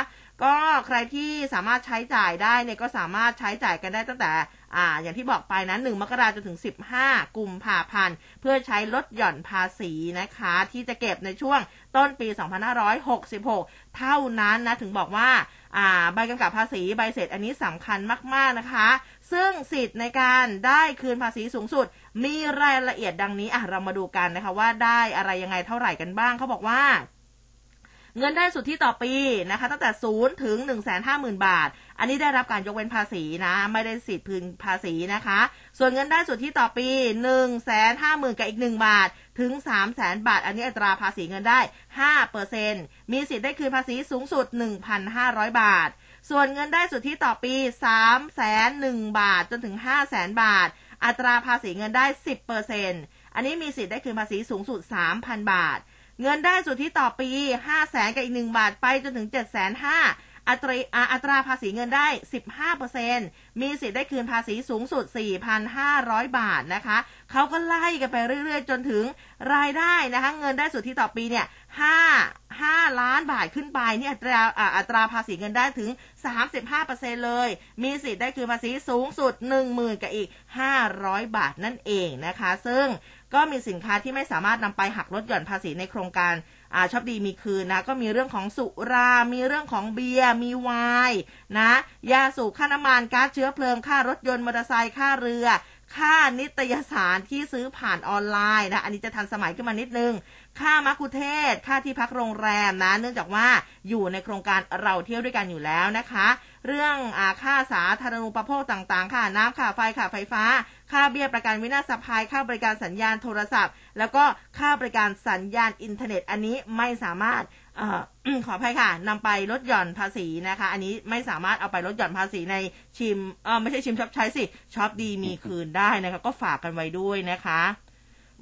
ก็ใครที่สามารถใช้จ่ายได้เนี่ยก็สามารถใช้จ่ายกันได้ตั้งแต่ อ่าอย่างที่บอกไปนะ1มกราจนถึง 15 กุมภาพันธ์ เพื่อใช้ลดหย่อนภาษีนะคะ ที่จะเก็บในช่วงต้นปี 2566 เท่านั้นนะ ถึงบอกว่าอ่าใบกำกับภาษีใบเสร็จอันนี้สำคัญมาก ๆ นะคะ ซึ่งสิทธิ์ในการได้คืนภาษีสูงสุด มีรายละเอียดดังนี้อะเรามาดูกันนะคะว่าได้อะไรยังไงเท่าไหร่กันบ้างเขาบอกว่า เงินได้สุทธิต่อปีนะคะ ตั้งแต่ศูนย์ถึง1นึ่งแสนห้าหมื่นบาท อันนี้ได้รับการยกเว้นภาษีนะ ไม่ได้สิทธิ์พึงภาษีนะคะ ส่วนเงินได้สุทธิต่อปี1นึ่งแสนห้าหมื่นกับอีก1บาท ถึง3 0 0แสนบาท อันนี้อัตราภาษีเงินได้5เปอร์เซ็นมีสิทธิ์ได้คืนภาษีสูงสุด1,500บาท ส่วนเงินได้สุทธิต่อปี3แสนหนึ่งบาทจนถึง5แสนบาท อัตราภาษีเงินได้10เปอร์เซ็นอันนี้มีสิทธิ์ได้คืนภาษีสูงสุด 3,000 บาท เงินได้สุทธิต่อปี5 0 0แสนกับอีก1บาทไปจนถึง7 5 0 0 0อัตราอ่าอัตราภาษีเงินได้ 15%มีสิทธิ์ได้คืนภาษีสูงสุด 4,500 บาทนะคะ เขาก็ไล่กันไปเรื่อยๆ จนถึงรายได้นะคะ เงินได้สุทธิต่อปีเนี่ย5 5 ล้านบาทขึ้นไปนี่อัตราอ่าอัตราภาษีเงินได้ถึง 35%เลย มีสิทธิ์ได้คืนภาษีสูงสุด 10,000 กับอีก 500 บาทนั่นเองนะคะ ซึ่ง ก็มีสินค้าที่ไม่สามารถนำไปหักลดหย่อนภาษีในโครงการอาชอบดีมีคืนนะ ก็มีเรื่องของสุรา มีเรื่องของเบียร์มีไวน์นะ ยาสูบค่าน้ำมันก๊าซเชื้อเพลิง ค่ารถยนต์มอเตอร์ไซค์ค่าเรือ ค่านิตยสารที่ซื้อผ่านออนไลน์นะ อันนี้จะทันสมัยขึ้นมานิดนึง ค่ามักคุเทศ ค่าที่พักโรงแรมนะ เนื่องจากว่าอยู่ในโครงการเราเที่ยวด้วยกันอยู่แล้วนะคะ เรื่องอาค่าสาธารณูปโภคต่างๆ ค่าน้ำค่าไฟค่าไฟฟ้า ค่าเบี้ยประกันวินาศภัย ค่าบริการสัญญาณโทรศัพท์ แล้วก็ค่าบริการสัญญาณอินเทอร์เน็ต อันนี้ไม่สามารถอขออภัยค่ะนำไปลดหย่อนภาษีนะคะ อันนี้ไม่สามารถเอาไปลดหย่อนภาษีในชิมเออไม่ใช่ชิมช็อปใช้สิช็อปดีมีคืนได้นะคะ ก็ฝากกันไว้ด้วยนะคะ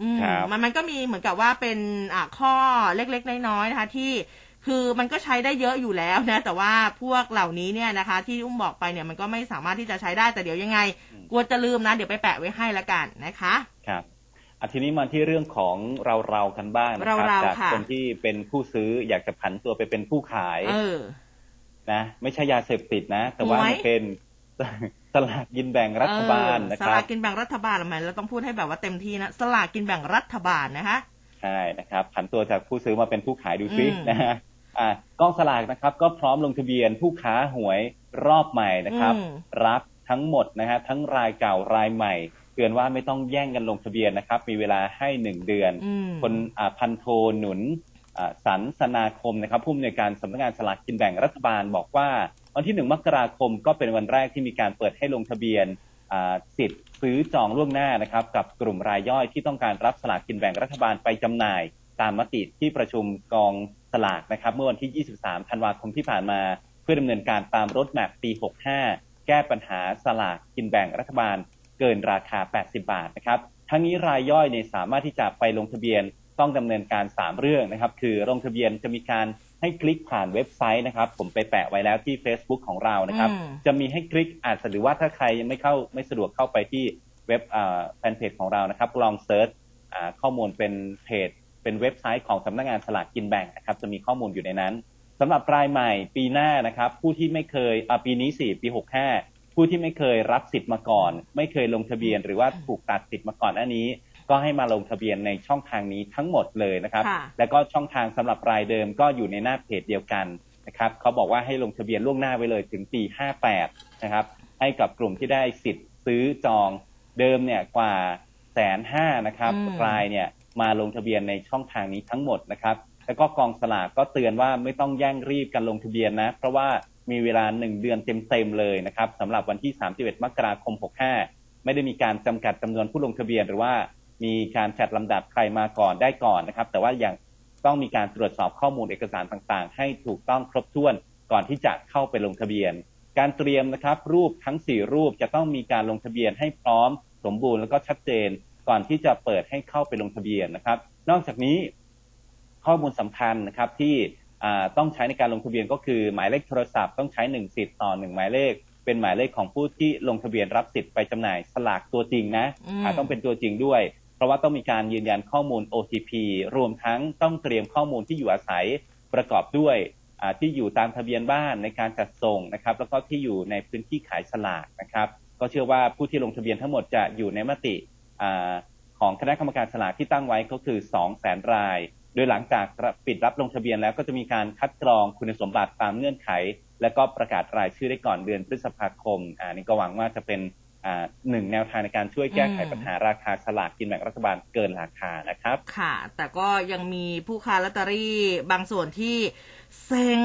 อืมมันมันก็มีเหมือนกับว่าเป็นอ่าข้อเล็กๆ น้อยๆนะคะที่ คือมันก็ใช้ได้เยอะอยู่แล้วนะ แต่ว่าพวกเหล่านี้เนี่ยนะคะ ที่อุ้มบอกไปเนี่ยมันก็ไม่สามารถที่จะใช้ได้แต่เดี๋ยวยังไง กลัวจะลืมนะ เดี๋ยวไปแปะไว้ให้ละกันนะคะครับอาทีนี้มาที่เรื่องของเราเรากันบ้างนะครับจากคนที่เป็นผู้ซื้ออยากจะผันตัวไปเป็นผู้ขายนะไม่ใช่ยาเสพติดนะ แต่ว่ามันเป็นสลากกินแบ่งรัฐบาลนะครับสลากกินแบ่งรัฐบาลทำไมเราต้องพูดให้แบบว่าเต็มที่นะสลากกินแบ่งรัฐบาลนะคะใช่นะครับผันตัวจากผู้ซื้อมาเป็นผู้ขายดูซินะฮะอ่า กองสลากนะครับ ก็พร้อมลงทะเบียนผู้ค้าหวยรอบใหม่นะครับ รับทั้งหมดนะฮะทั้งรายเก่ารายใหม่เตือนว่าไม่ต้องแย่งกันลงทะเบียนนะครับ มีเวลาให้หนึ่งเดือน คนพันโทหนุนสันสนาคมนะครับผู้อำนวยการสำนักงานสลากกินแบ่งรัฐบาลบอกว่า วันที่หนึ่งมกราคมก็เป็นวันแรกที่มีการเปิดให้ลงทะเบียนสิทธิ์ซื้อจองล่วงหน้านะครับ กับกลุ่มรายย่อยที่ต้องการรับสลากกินแบ่งรัฐบาลไปจำหน่าย ตามมติที่ประชุมกองสลากนะครับ เมื่อวันที่ 23 ธันวาคมที่ผ่านมา เพื่อดำเนินการตามรถแมพปี 65 แก้ปัญหาสลากกินแบ่งรัฐบาลเกินราคา 80 บาทนะครับ ทั้งนี้รายย่อยเนี่ยสามารถที่จะไปลงทะเบียนต้องดำเนินการ 3 เรื่องนะครับ คือลงทะเบียนจะมีการให้คลิกผ่านเว็บไซต์นะครับ ผมไปแปะไว้แล้วที่ Facebook ของเรานะครับ จะมีให้คลิกอาจจะหรือว่าถ้าใครยังไม่เข้าไม่สะดวกเข้าไปที่เว็บแฟนเพจของเรานะครับ ลองเซิร์ชข้อมูลเป็นเพจ เป็นเว็บไซต์ของสำนักงงานสลากกินแบ่งนะครับ จะมีข้อมูลอยู่ในนั้นสำหรับรายใหม่ปีหน้านะครับ ผู้ที่ไม่เคยปีนี้สี่ปีหกห้าผู้ที่ไม่เคยรับสิทธิ์มาก่อน ไม่เคยลงทะเบียนหรือว่าถูกตัดสิทธิ์มาก่อนอันนี้ก็ให้มาลงทะเบียนในช่องทางนี้ทั้งหมดเลยนะครับ แล้วก็ช่องทางสำหรับรายเดิมก็อยู่ในหน้าเพจเดียวกันนะครับเขาบอกว่าให้ลงทะเบียนล่วงหน้าไว้เลยถึงปี 58 นะครับ ให้กับกลุ่มที่ได้สิทธิ์ซื้อจองเดิมเนี่ยกว่าแสนห้านะครับรายเนี่ย มาลงทะเบียนในช่องทางนี้ทั้งหมดนะครับ แล้วก็กองสลากก็เตือนว่าไม่ต้องแย่งรีบกันลงทะเบียนนะ เพราะว่ามีเวลาหนึ่งเดือนเต็มๆเลยนะครับสำหรับวันที่ 31 มกราคม 65 ไม่ได้มีการจำกัดจำนวนผู้ลงทะเบียนหรือว่ามีการจัดลำดับใครมาก่อนได้ก่อนนะครับ แต่ว่าอย่างต้องมีการตรวจสอบข้อมูลเอกสารต่างๆ ให้ถูกต้องครบถ้วนก่อนที่จะเข้าไปลงทะเบียน การเตรียมนะครับรูปทั้ง 4 รูปจะต้องมีการลงทะเบียนให้พร้อมสมบูรณ์แล้วก็ชัดเจน ก่อนที่จะเปิดให้เข้าไปลงทะเบียนนะครับ นอกจากนี้ข้อมูลสำคัญนะครับที่ต้องใช้ในการลงทะเบียนก็คือ หมายเลขโทรศัพท์ต้องใช้หนึ่งสิทธิ์ต่อหนึ่งหมายเลข เป็นหมายเลขของผู้ที่ลงทะเบียนรับสิทธิ์ไปจำหน่ายสลากตัวจริงนะต้องเป็นตัวจริงด้วย เพราะว่าต้องมีการยืนยันข้อมูล OTP รวมทั้งต้องเตรียมข้อมูลที่อยู่อาศัยประกอบด้วยที่อยู่ตามทะเบียนบ้านในการจัดส่งนะครับ แล้วก็ที่อยู่ในพื้นที่ขายสลากนะครับ ก็เชื่อว่าผู้ที่ลงทะเบียนทั้งหมดจะอยู่ในมติ ของคณะกรรมการสลากที่ตั้งไว้ก็คือ2 0 0แสนราย โดยหลังจากปิดรับลงทะเบียนแล้วก็จะมีการคัดกรองคุณสมบัติตามเงื่อนไข และก็ประกาศรายชื่อได้ก่อนเดือนพฤษภาคมอ่านี่ก็หวังว่าจะเป็นอ่าหนึ่งแนวทางในการช่วยแก้ไขปัญหาราคาสลากกินแบ่งรัฐบาลเกินราคานะครับ ค่ะ แต่ก็ยังมีผู้ค้าลอตเตอรี่บางส่วนที่เซ็ง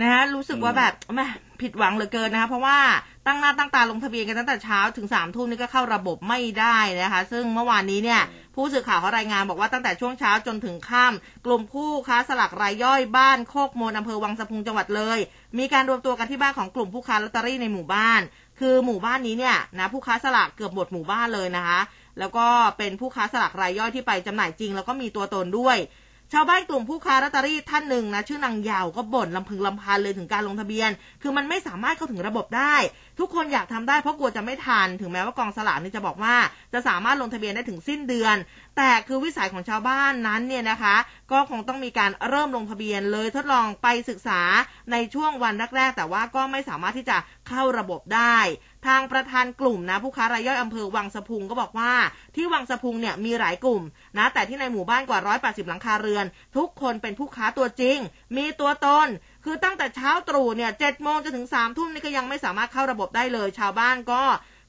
นะฮะรู้สึกว่าแบบแม่ผิดหวังเหลือเกินนะคะเพราะว่าตั้งหน้าตั้งตาลงทะเบียนกันตั้งแต่เช้าถึงสามทุ่มนี่ก็เข้าระบบไม่ได้นะคะ ซึ่งเมื่อวานนี้เนี่ย ผู้สื่อข่าวเขารายงานบอกว่าตั้งแต่ช่วงเช้าจนถึงค่ำกลุ่มผู้ค้าสลากรายย่อยบ้านโคกโมนอำเภอวังสะพุงจังหวัดเลย มีการรวมตัวกันที่บ้านของกลุ่มผู้ค้าลอตเตอรี่ในหมู่บ้าน คือหมู่บ้านนี้เนี่ยนะผู้ค้าสลากเกือบหมดหมู่บ้านเลยนะคะ แล้วก็เป็นผู้ค้าสลากรายย่อยที่ไปจำหน่ายจริง แล้วก็มีตัวตนด้วย ชาวบ้านกลุ่มผู้ค้าลอตเตอรี่ท่านหนึ่งนะชื่อนางยาวก็บ่นลำพึงลำพันเลยถึงการลงทะเบียน คือมันไม่สามารถเข้าถึงระบบได้ ทุกคนอยากทำได้เพราะกลัวจะไม่ทัน ถึงแม้ว่ากองสลากนี่จะบอกว่า จะสามารถลงทะเบียนได้ถึงสิ้นเดือน แต่คือวิสัยของชาวบ้านนั้นเนี่ยนะคะ ก็คงต้องมีการเริ่มลงทะเบียนเลยทดลองไปศึกษาในช่วงวันแรกๆแต่ว่าก็ไม่สามารถที่จะเข้าระบบได้ ทางประธานกลุ่มนะผู้ค้ารายย่อยอำเภอวังสะพุงก็บอกว่า ที่วังสะพุงเนี่ยมีหลายกลุ่มนะแต่ที่ในหมู่บ้านกว่า 180 หลังคาเรือน ทุกคนเป็นผู้ค้าตัวจริง มีตัวตนคือตั้งแต่เช้าตรู่เนี่ยเจ็ดโมงจนถึงสามทุ่มนี่ก็ยังไม่สามารถเข้าระบบได้เลย ชาวบ้านก็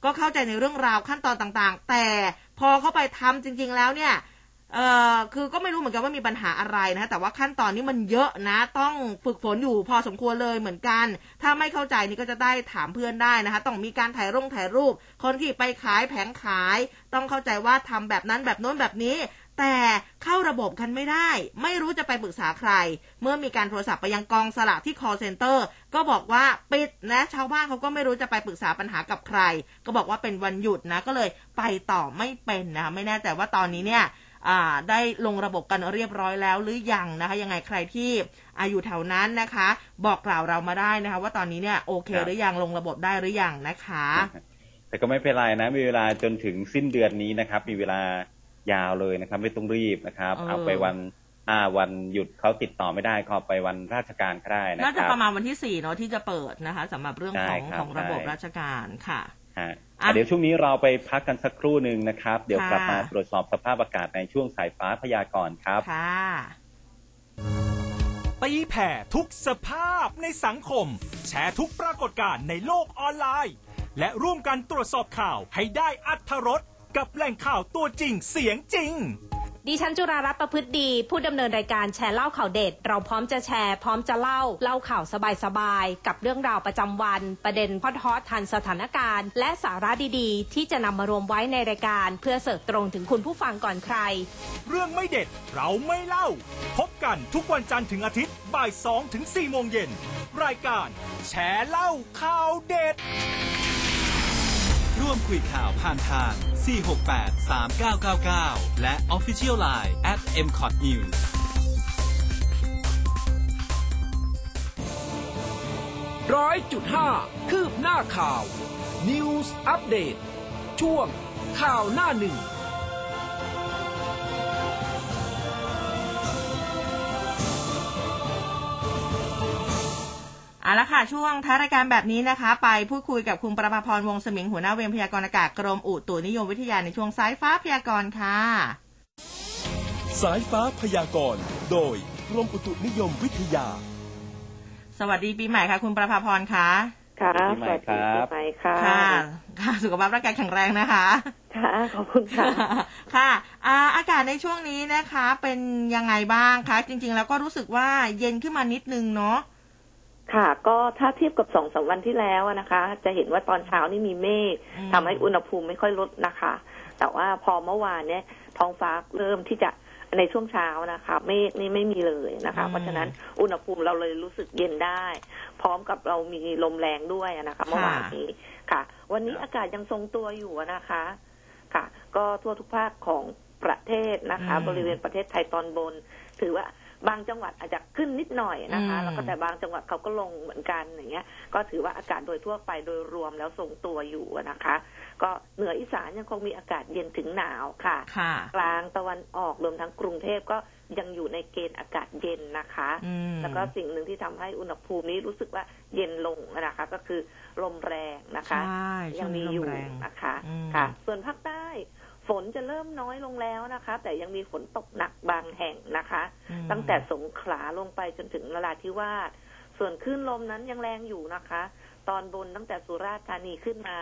ก็เข้าใจในเรื่องราวขั้นตอนต่างๆ แต่พอเข้าไปทำจริง ๆ แล้วเนี่ย เอ่อคือก็ไม่รู้เหมือนกันว่ามีปัญหาอะไรนะแต่ว่าขั้นตอนนี้มันเยอะนะ ต้องฝึกฝนอยู่พอสมควรเลยเหมือนกัน ถ้าไม่เข้าใจนี่ก็จะได้ถามเพื่อนได้นะคะ ต้องมีการถ่ายรงถ่ายรูป คนที่ไปขายแผงขาย ต้องเข้าใจว่าทำแบบนั้นแบบโน้นแบบนี้ แต่เข้าระบบกันไม่ได้ ไม่รู้จะไปปรึกษาใคร เมื่อมีการโทรศัพท์ไปยังกองสลากที่ call center ก็บอกว่าปิดนะชาวบ้านเขาก็ไม่รู้จะไปปรึกษาปัญหากับใคร ก็บอกว่าเป็นวันหยุดนะก็เลยไปต่อไม่เป็นนะ ไม่แน่ใจว่าตอนนี้เนี่ย ได้ลงระบบกันเรียบร้อยแล้วหรือยังนะคะ ยังไงใครที่อายุแถวนั้นนะคะ บอกกล่าวเรามาได้นะคะ ว่าตอนนี้เนี่ยโอเคหรือยังลงระบบได้หรือยังนะคะ แต่ก็ไม่เป็นไรนะ มีเวลาจนถึงสิ้นเดือนนี้นะครับ มีเวลายาวเลยนะครับ ไม่ต้องรีบนะครับ เอาไปวันอ่าวันหยุดเขาติดต่อไม่ได้ก็ไปวันราชการก็ได้นะครับน่าจะประมาณวันที่สี่เนาะที่จะเปิดนะคะสำหรับเรื่องของของระบบราชการค่ะ เดี๋ยวช่วงนี้เราไปพักกันสักครู่หนึ่งนะครับ เดี๋ยวกลับมาตรวจสอบสภาพอากาศในช่วงสายฟ้าพยากรณ์ครับค่ะตีแผ่ทุกสภาพในสังคม แชร์ทุกปรากฏการณ์ในโลกออนไลน์ และร่วมกันตรวจสอบข่าวให้ได้อัธรสกับแหล่งข่าวตัวจริงเสียงจริง ดิฉันจุรารัตน์ประพฤติดี ผู้ดำเนินรายการแชร์เล่าข่าวเด็ด เราพร้อมจะแชร์ พร้อมจะเล่า เล่าข่าวสบายๆ กับเรื่องราวประจำวัน ประเด็นพอดฮอตทันสถานการณ์ และสาระดีๆ ที่จะนำมารวมไว้ในรายการ เพื่อเสิร์ฟตรงถึงคุณผู้ฟังก่อนใคร เรื่องไม่เด็ดเราไม่เล่า พบกันทุกวันจันทร์ถึงอาทิตย์บ่าย2ถึง4โมงเย็นรายการ แชร์เล่าข่าวเด็ด ร่วมคุยข่าวผ่านทาง 468 3999 และ Official Line at m c o t News ร้อยจุดห้าคืบหน้าข่าว News Update ช่วงข่าวหน้าหนึ่ง เอาละค่ะ ช่วงท้ายรายการแบบนี้นะคะ ไปพูดคุยกับคุณประภพรวงสมิงหัวหน้าเวรพยากรณ์อากาศกรมอุตุนิยมวิทยาในช่วงสายฟ้าพยากรณ์ค่ะ สายฟ้าพยากรณ์โดยกรมอุตุนิยมวิทยา สวัสดีปีใหม่ค่ะ คุณประภพรค่ะค่ะสวัสดีปีใหม่ค่ะ ค่ะ สุขภาพร่างกายแข็งแรงนะคะ ค่ะ ขอบคุณค่ะ ค่ะอากาศในช่วงนี้นะคะ เป็นยังไงบ้างคะ จริง ๆ แล้วก็รู้สึกว่าเย็นขึ้นมานิดนึงเนาะ ค่ะ ก็ถ้าเทียบกับสองสาวันที่แล้วนะคะ จะเห็นว่าตอนเช้านี่มีเมฆทำให้อุณหภูมิไม่ค่อยลดนะคะ แต่ว่าพอเมื่อวานเนี่ยท้องฟ้าเริ่มที่จะในช่วงเช้านะคะ เมฆนี่ไม่มีเลยนะคะ เพราะฉะนั้นอุณหภูมิเราเลยรู้สึกเย็นได้ พร้อมกับเรามีลมแรงด้วยนะคะเมื่อวานนี้ค่ะ วันนี้อากาศยังทรงตัวอยู่นะคะ ค่ะ ก็ทั่วทุกภาคของประเทศนะคะ บริเวณประเทศไทยตอนบน ถือว่า บางจังหวัดอาจจะขึ้นนิดหน่อยนะคะ แล้วก็แต่บางจังหวัดเขาก็ลงเหมือนกันอย่างเงี้ย ก็ถือว่าอากาศโดยทั่วไปโดยรวมแล้วทรงตัวอยู่นะคะ ก็เหนืออีสานยังคงมีอากาศเย็นถึงหนาวค่ะ กลางตะวันออกรวมทั้งกรุงเทพก็ยังอยู่ในเกณฑ์อากาศเย็นนะคะ แล้วก็สิ่งหนึ่งที่ทำให้อุณหภูมินี้รู้สึกว่าเย็นลงนะคะ ก็คือลมแรงนะคะ ยังมีอยู่นะคะค่ะ ส่วนภาคใต้ ฝนจะเริ่มน้อยลงแล้วนะคะ แต่ยังมีฝนตกหนักบางแห่งนะคะ ตั้งแต่สงขลาลงไปจนถึงนราธิวาสส่วนคลื่นลมนั้นยังแรงอยู่นะคะ ตอนบนตั้งแต่สุราษฎร์ธานีขึ้นมา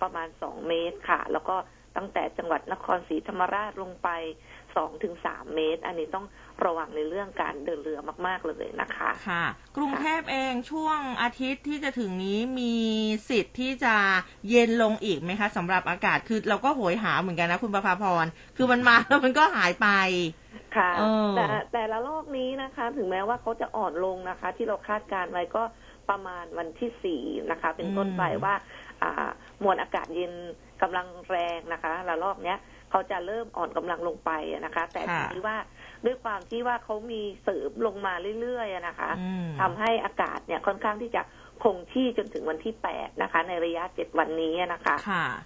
ประมาณสองเมตรค่ะ แล้วก็ตั้งแต่จังหวัดนครศรีธรรมราชลงไป สองถึงสามเมตร อันนี้ต้องระวังในเรื่องการเดินเรือมาก ๆ เลยนะคะค่ะ กรุงเทพเองช่วงอาทิตย์ที่จะถึงนี้มีสิทธิ์ที่จะเย็นลงอีกไหมคะสำหรับอากาศคือเราก็โหยหาเหมือนกันนะคุณประภาพร คือมันมาแล้วมันก็หายไปค่ะแต่แต่ละโลกนี้นะคะ ถึงแม้ว่าเขาจะอ่อนลงนะคะ ที่เราคาดการไว้ก็ประมาณวันที่สี่นะคะ เป็นต้นไปว่าอ่ามวลอากาศเย็นกำลังแรงนะคะละลอกเนี้ย เขาจะเริ่มอ่อนกำลังลงไปนะคะ แต่ทีว่าด้วยความที่ว่าเขามีเสริมลงมาเรื่อยๆนะคะทำให้อากาศเนี่ยค่อนข้างที่จะคงที่จนถึงวันที่แปดนะคะ ในระยะเจ็ดวันนี้นะคะ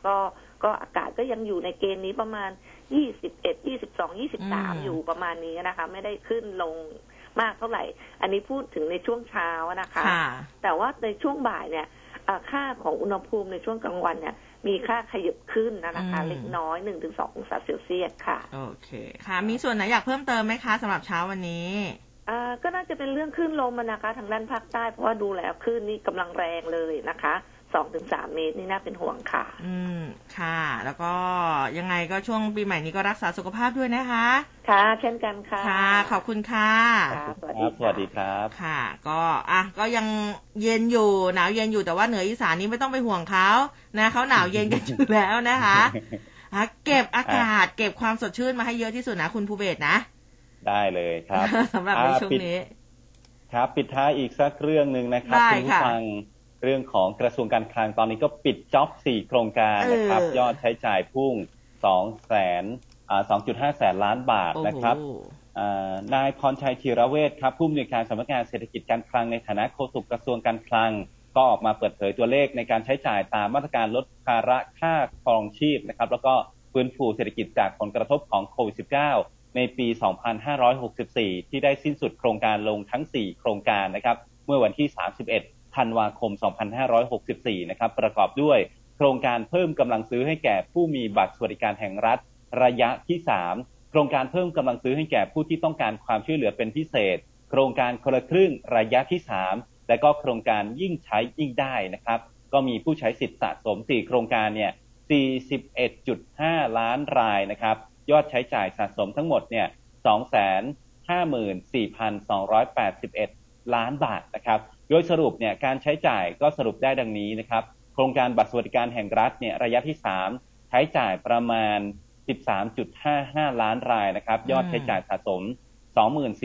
ก็ก็อากาศก็ยังอยู่ในเกณฑ์นี้ประมาณยี่สิบเอ็ดยี่สิบสองยี่สิบสามอยู่ประมาณนี้นะคะ ไม่ได้ขึ้นลงมากเท่าไหร่ อันนี้พูดถึงในช่วงเช้านะคะ แต่ว่าในช่วงบ่ายเนี่ยอ่าค่าของอุณหภูมิในช่วงกลางวันเนี่ย มีค่าขยับขึ้นนะนะคะอืมเล็กน้อยหนึ่งถึงสององศาเซลเซียสค่ะ โอเคค่ะ มีส่วนไหนอยากเพิ่มเติมไหมคะสำหรับเช้าวันนี้อ่าก็น่าจะเป็นเรื่องคลื่นลมอะนะคะ ทางด้านภาคใต้เพราะว่าดูแล้วคลื่นนี่กำลังแรงเลยนะคะ สองถึงสามเมตรนี่น่าเป็นห่วงค่ะ อืม ค่ะ แล้วก็ยังไงก็ช่วงปีใหม่นี้ก็รักษาสุขภาพด้วยนะคะ ค่ะ เช่นกันค่ะ ค่ะ ขอบคุณค่ะค่ะสวัสคดีรับสวัสดีค่ะครับ ค่ะ ก็อะก็ยังเย็นอยู่หนาวเย็นอยู่แต่ว่าเหนืออีสานนี้ไม่ต้องไปห่วงเขานะเขาหนาวเย็นกันอยู่แล้วนะคะอะเก็บอากาศเก็บความสดชื่นมาให้เยอะที่สุดนะคุณภูเบศรนะ ได้เลยครับสำหรับในอ่าช่วงปิดนี้ ครับ ปิดท้ายอีกสักเรื่องหนึ่งนะครับได้คุณผู้ค่ะฟัง เรื่องของกระทรวงการคลังตอนนี้ก็ปิดจ็อบสี่โครงการนะครับเออยอดใช้จ่ายพุ่งสองแสนอ่าสองจุดห้าแสนล้านบาทโอ้โหนะครับอ่านายพรชัยธีระเวชครับผู้อำนวยการสำนักงานเศรษฐกิจการคลังในฐานะโฆษกกระทรวงการคลัง ก็ออกมาเปิดเผยตัวเลขในการใช้จ่ายตามมาตรการลดภาระค่าครองชีพนะครับ แล้วก็ฟื้นฟูเศรษฐกิจจากผลกระทบของโควิด -19 ในปี 2564 ที่ได้สิ้นสุดโครงการลงทั้ง 4 โครงการนะครับ เมื่อวันที่ 31 ธันวาคม 2564 นะครับ ประกอบด้วยโครงการเพิ่มกำลังซื้อให้แก่ผู้มีบัตรสวัสดิการแห่งรัฐ ระยะที่ 3 โครงการเพิ่มกำลังซื้อให้แก่ผู้ที่ต้องการความช่วยเหลือเป็นพิเศษ โครงการคนละครึ่งระยะที่ 3 และก็โครงการยิ่งใช้ยิ่งได้นะครับ ก็มีผู้ใช้สิทธิ์สะสม 4 โครงการเนี่ย 41.5 ล้านรายนะครับ ยอดใช้จ่ายสะสมทั้งหมดเนี่ย 254,281 ล้านบาทนะครับ โดยสรุปเนี่ยการใช้จ่ายก็สรุปได้ดังนี้นะครับ โครงการบัตรสวัสดิการแห่งรัฐเนี่ยระยะที่ 3 ใช้จ่ายประมาณ 13.55 ล้านรายนะครับ ยอดใช้จ่ายสะสม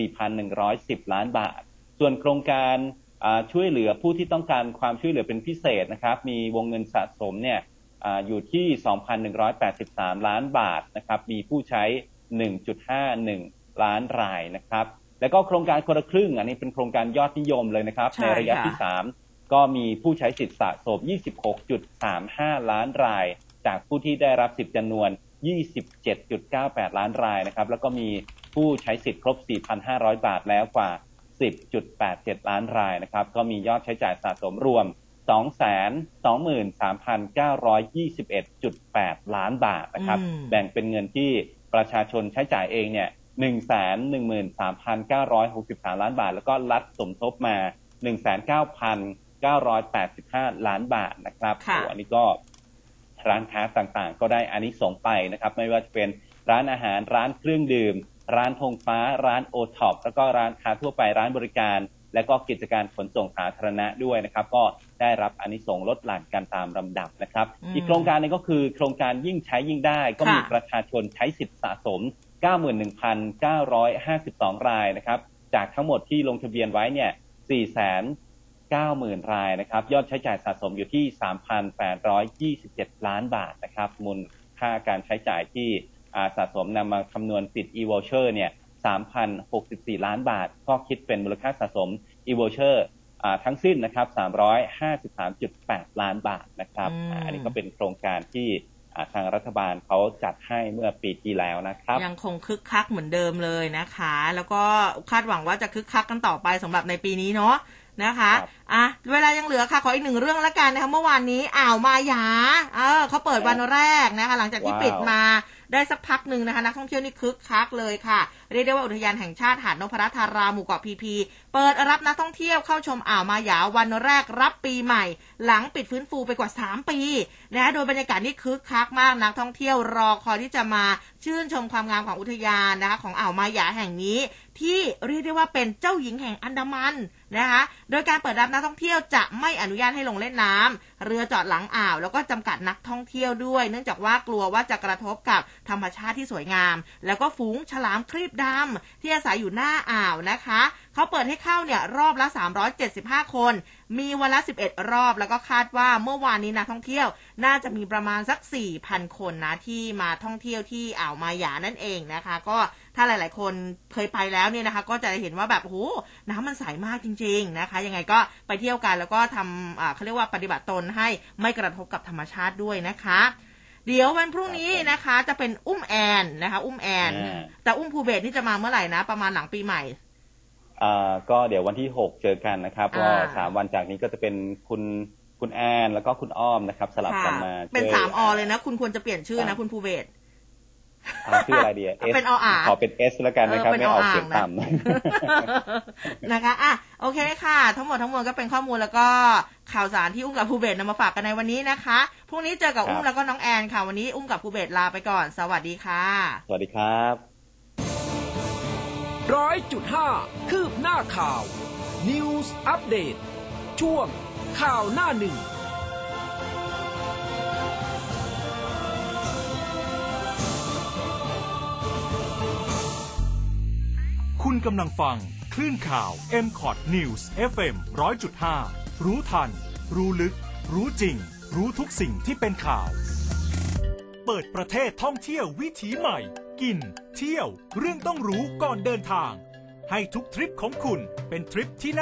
24,110 ล้านบาท ส่วนโครงการช่วยเหลือผู้ที่ต้องการความช่วยเหลือเป็นพิเศษนะครับ มีวงเงินสะสมเนี่ยออยู่ที่ 2,183 ล้านบาทนะครับ มีผู้ใช้ 1.51 ล้านรายนะครับ แล้วก็โครงการคนละครึ่ง อันนี้เป็นโครงการยอดนิยมเลยนะครับใช่ในระยะค่ะที่3ก็มีผู้ใช้สิทธิ์สะสม 26.35 ล้านราย จากผู้ที่ได้รับสิทธิ์จำนวน 27.98 ล้านรายนะครับ แล้วก็มีผู้ใช้สิทธิ์ครบ 4,500 บาทแล้วกว่า 10.87 ล้านรายนะครับ ก็มียอดใช้จ่ายสะสมรวม 223,921.8 ล้านบาทนะครับอืมแบ่งเป็นเงินที่ประชาชนใช้จ่ายเองเนี่ย 113,963ล้านบาท แล้วก็รัฐสมทบมา19,985ล้านบาทนะครับค่ะโอ้อันนี้ก็ร้านค้าต่างๆ ก็ได้อานิสงส์ไปนะครับ ไม่ว่าจะเป็นร้านอาหารร้านเครื่องดื่ม ร้านธงฟ้า ร้านโอท็อปแล้วก็ร้านค้าทั่วไปร้านบริการ และก็กิจการขนส่งสาธารณะด้วยนะครับ ก็ได้รับอานิสงส์ลดหลั่นกันตามลำดับนะครับอืมอีกโครงการหนึงก็คือโครงการยิ่งใช้ยิ่งได้ ก็มีค่ะประชาชนใช้สิทธิ์สะสม 91,952 รายนะครับ จากทั้งหมดที่ลงทะเบียนไว้เนี่ย 490,000 รายนะครับ ยอดใช้จ่ายสะสมอยู่ที่ 3,827 ล้านบาทนะครับ มูลค่าการใช้จ่ายที่อ่าสะสมนำมาคำนวณสิทธิ์ e-voucher เนี่ย 3,064 ล้านบาท ก็คิดเป็นมูลค่าสะสม e-voucher อ่าทั้งสิ้นนะครับ 353.8 ล้านบาทนะครับอืมอ่าอันนี้ก็เป็นโครงการที่อ่า ทางรัฐบาลเขาจัดให้เมื่อปีที่แล้วนะครับ ยังคงคึกคักเหมือนเดิมเลยนะคะ แล้วก็คาดหวังว่าจะคึกคักกันต่อไปสำหรับในปีนี้เนาะ นะคะครับอะเวลายังเหลือค่ะ ขออีกหนึ่งเรื่องละกันนะคะเมื่อวานนี้อ่าวมาหยาเออเขาเปิดวันแรกนะคะ หลังจากที่ว้าวปิดมาได้สักพักหนึ่งนะคะนักท่องเที่ยวนี่คึกคักเลยค่ะ เรียกได้ว่าอุทยานแห่งชาติหาดนพรัตน์ธาราหมู่เกาะพีพี เปิดรับนักท่องเที่ยวเข้าชมอ่าวมาหยาวันแรกรับปีใหม่ หลังปิดฟื้นฟูไปกว่า 3 ปีนะคะโดยบรรยากาศนี่คึกคักมากนักท่องเที่ยวรอคอยที่จะมาชื่นชมความงามของอุทยานนะคะของอ่าวมาหยาแห่งนี้ ที่เรียกได้ว่าเป็นเจ้าหญิงแห่งอันดามัน นะคะโดยการเปิดรับนักท่องเที่ยวจะไม่อนุญาตให้ลงเล่นน้ำเรือจอดหลังอ่าว แล้วก็จำกัดนักท่องเที่ยวด้วย เนื่องจากว่ากลัวว่าจะกระทบกับธรรมชาติที่สวยงาม แล้วก็ฝูงฉลามครีบดำที่อาศัยอยู่หน้าอ่าวนะคะเขาเปิดให้เข้าเนี่ยรอบละ 375 คน มีวันละ 11 รอบ แล้วก็คาดว่าเมื่อวานนี้นักท่องเที่ยว น่าจะมีประมาณสัก 4,000 คนนะที่มาท่องเที่ยวที่อ่าวมายานั่นเองนะคะ ก็ ถ้าหลาย ๆ คนเคยไปแล้วเนี่ยนะคะ ก็จะเห็นว่าแบบโอ้โหน้ำมันใสมากจริง ๆ นะคะ ยังไงก็ไปเที่ยวกันแล้วก็ทำอ่าเขาเรียกว่าปฏิบัติตนให้ไม่กระทบกับธรรมชาติด้วยนะคะเดี๋ยววันพรุ่งนี้นะคะจะเป็นอุ้มแอนนะคะ อุ้มแอนอ่าแต่อุ้มภูเบศนี่จะมาเมื่อไหร่นะ ประมาณหลังปีใหม่อ่าก็เดี๋ยววันที่6เจอกันนะครับก็อ่าสามวันจากนี้ก็จะเป็นคุณคุณคุณแอนแล้วก็คุณอ้อมนะครับ สลับค่ะกันมาเป็นช่วยสามอเลยนะ คุณควรจะเปลี่ยนชื่อนะคุณภูเบศ อ่าชื่ออะไรดีอะ S เป็นออ่างขอเป็น S แล้วกันนะครับเออเป็นไม่เอาออ่างเสียงนะต่ำนะคะ อะ โอเคค่ะ ทั้งหมดทั้งมวลก็เป็นข้อมูลแล้วก็ข่าวสารที่อุ้มกับภูเบศนำมาฝากกันในวันนี้นะคะ พรุ่งนี้เจอกับครับอุ้มแล้วก็น้องแอนค่ะ วันนี้อุ้มกับภูเบศลาไปก่อน สวัสดีค่ะ สวัสดีครับร้อยจุดห้าคืบหน้าข่าว News Update ช่วงข่าวหน้าหนึ่ง คุณกำลังฟัง คลื่นข่าว m c o t News FM 100.5 รู้ทัน รู้ลึก รู้จริง รู้ทุกสิ่งที่เป็นข่าว เปิดประเทศท่องเที่ยววิถีใหม่ กิน เที่ยว เรื่องต้องรู้ก่อนเดินทาง ให้ทุกทริปของคุณเป็นทริปที่น่า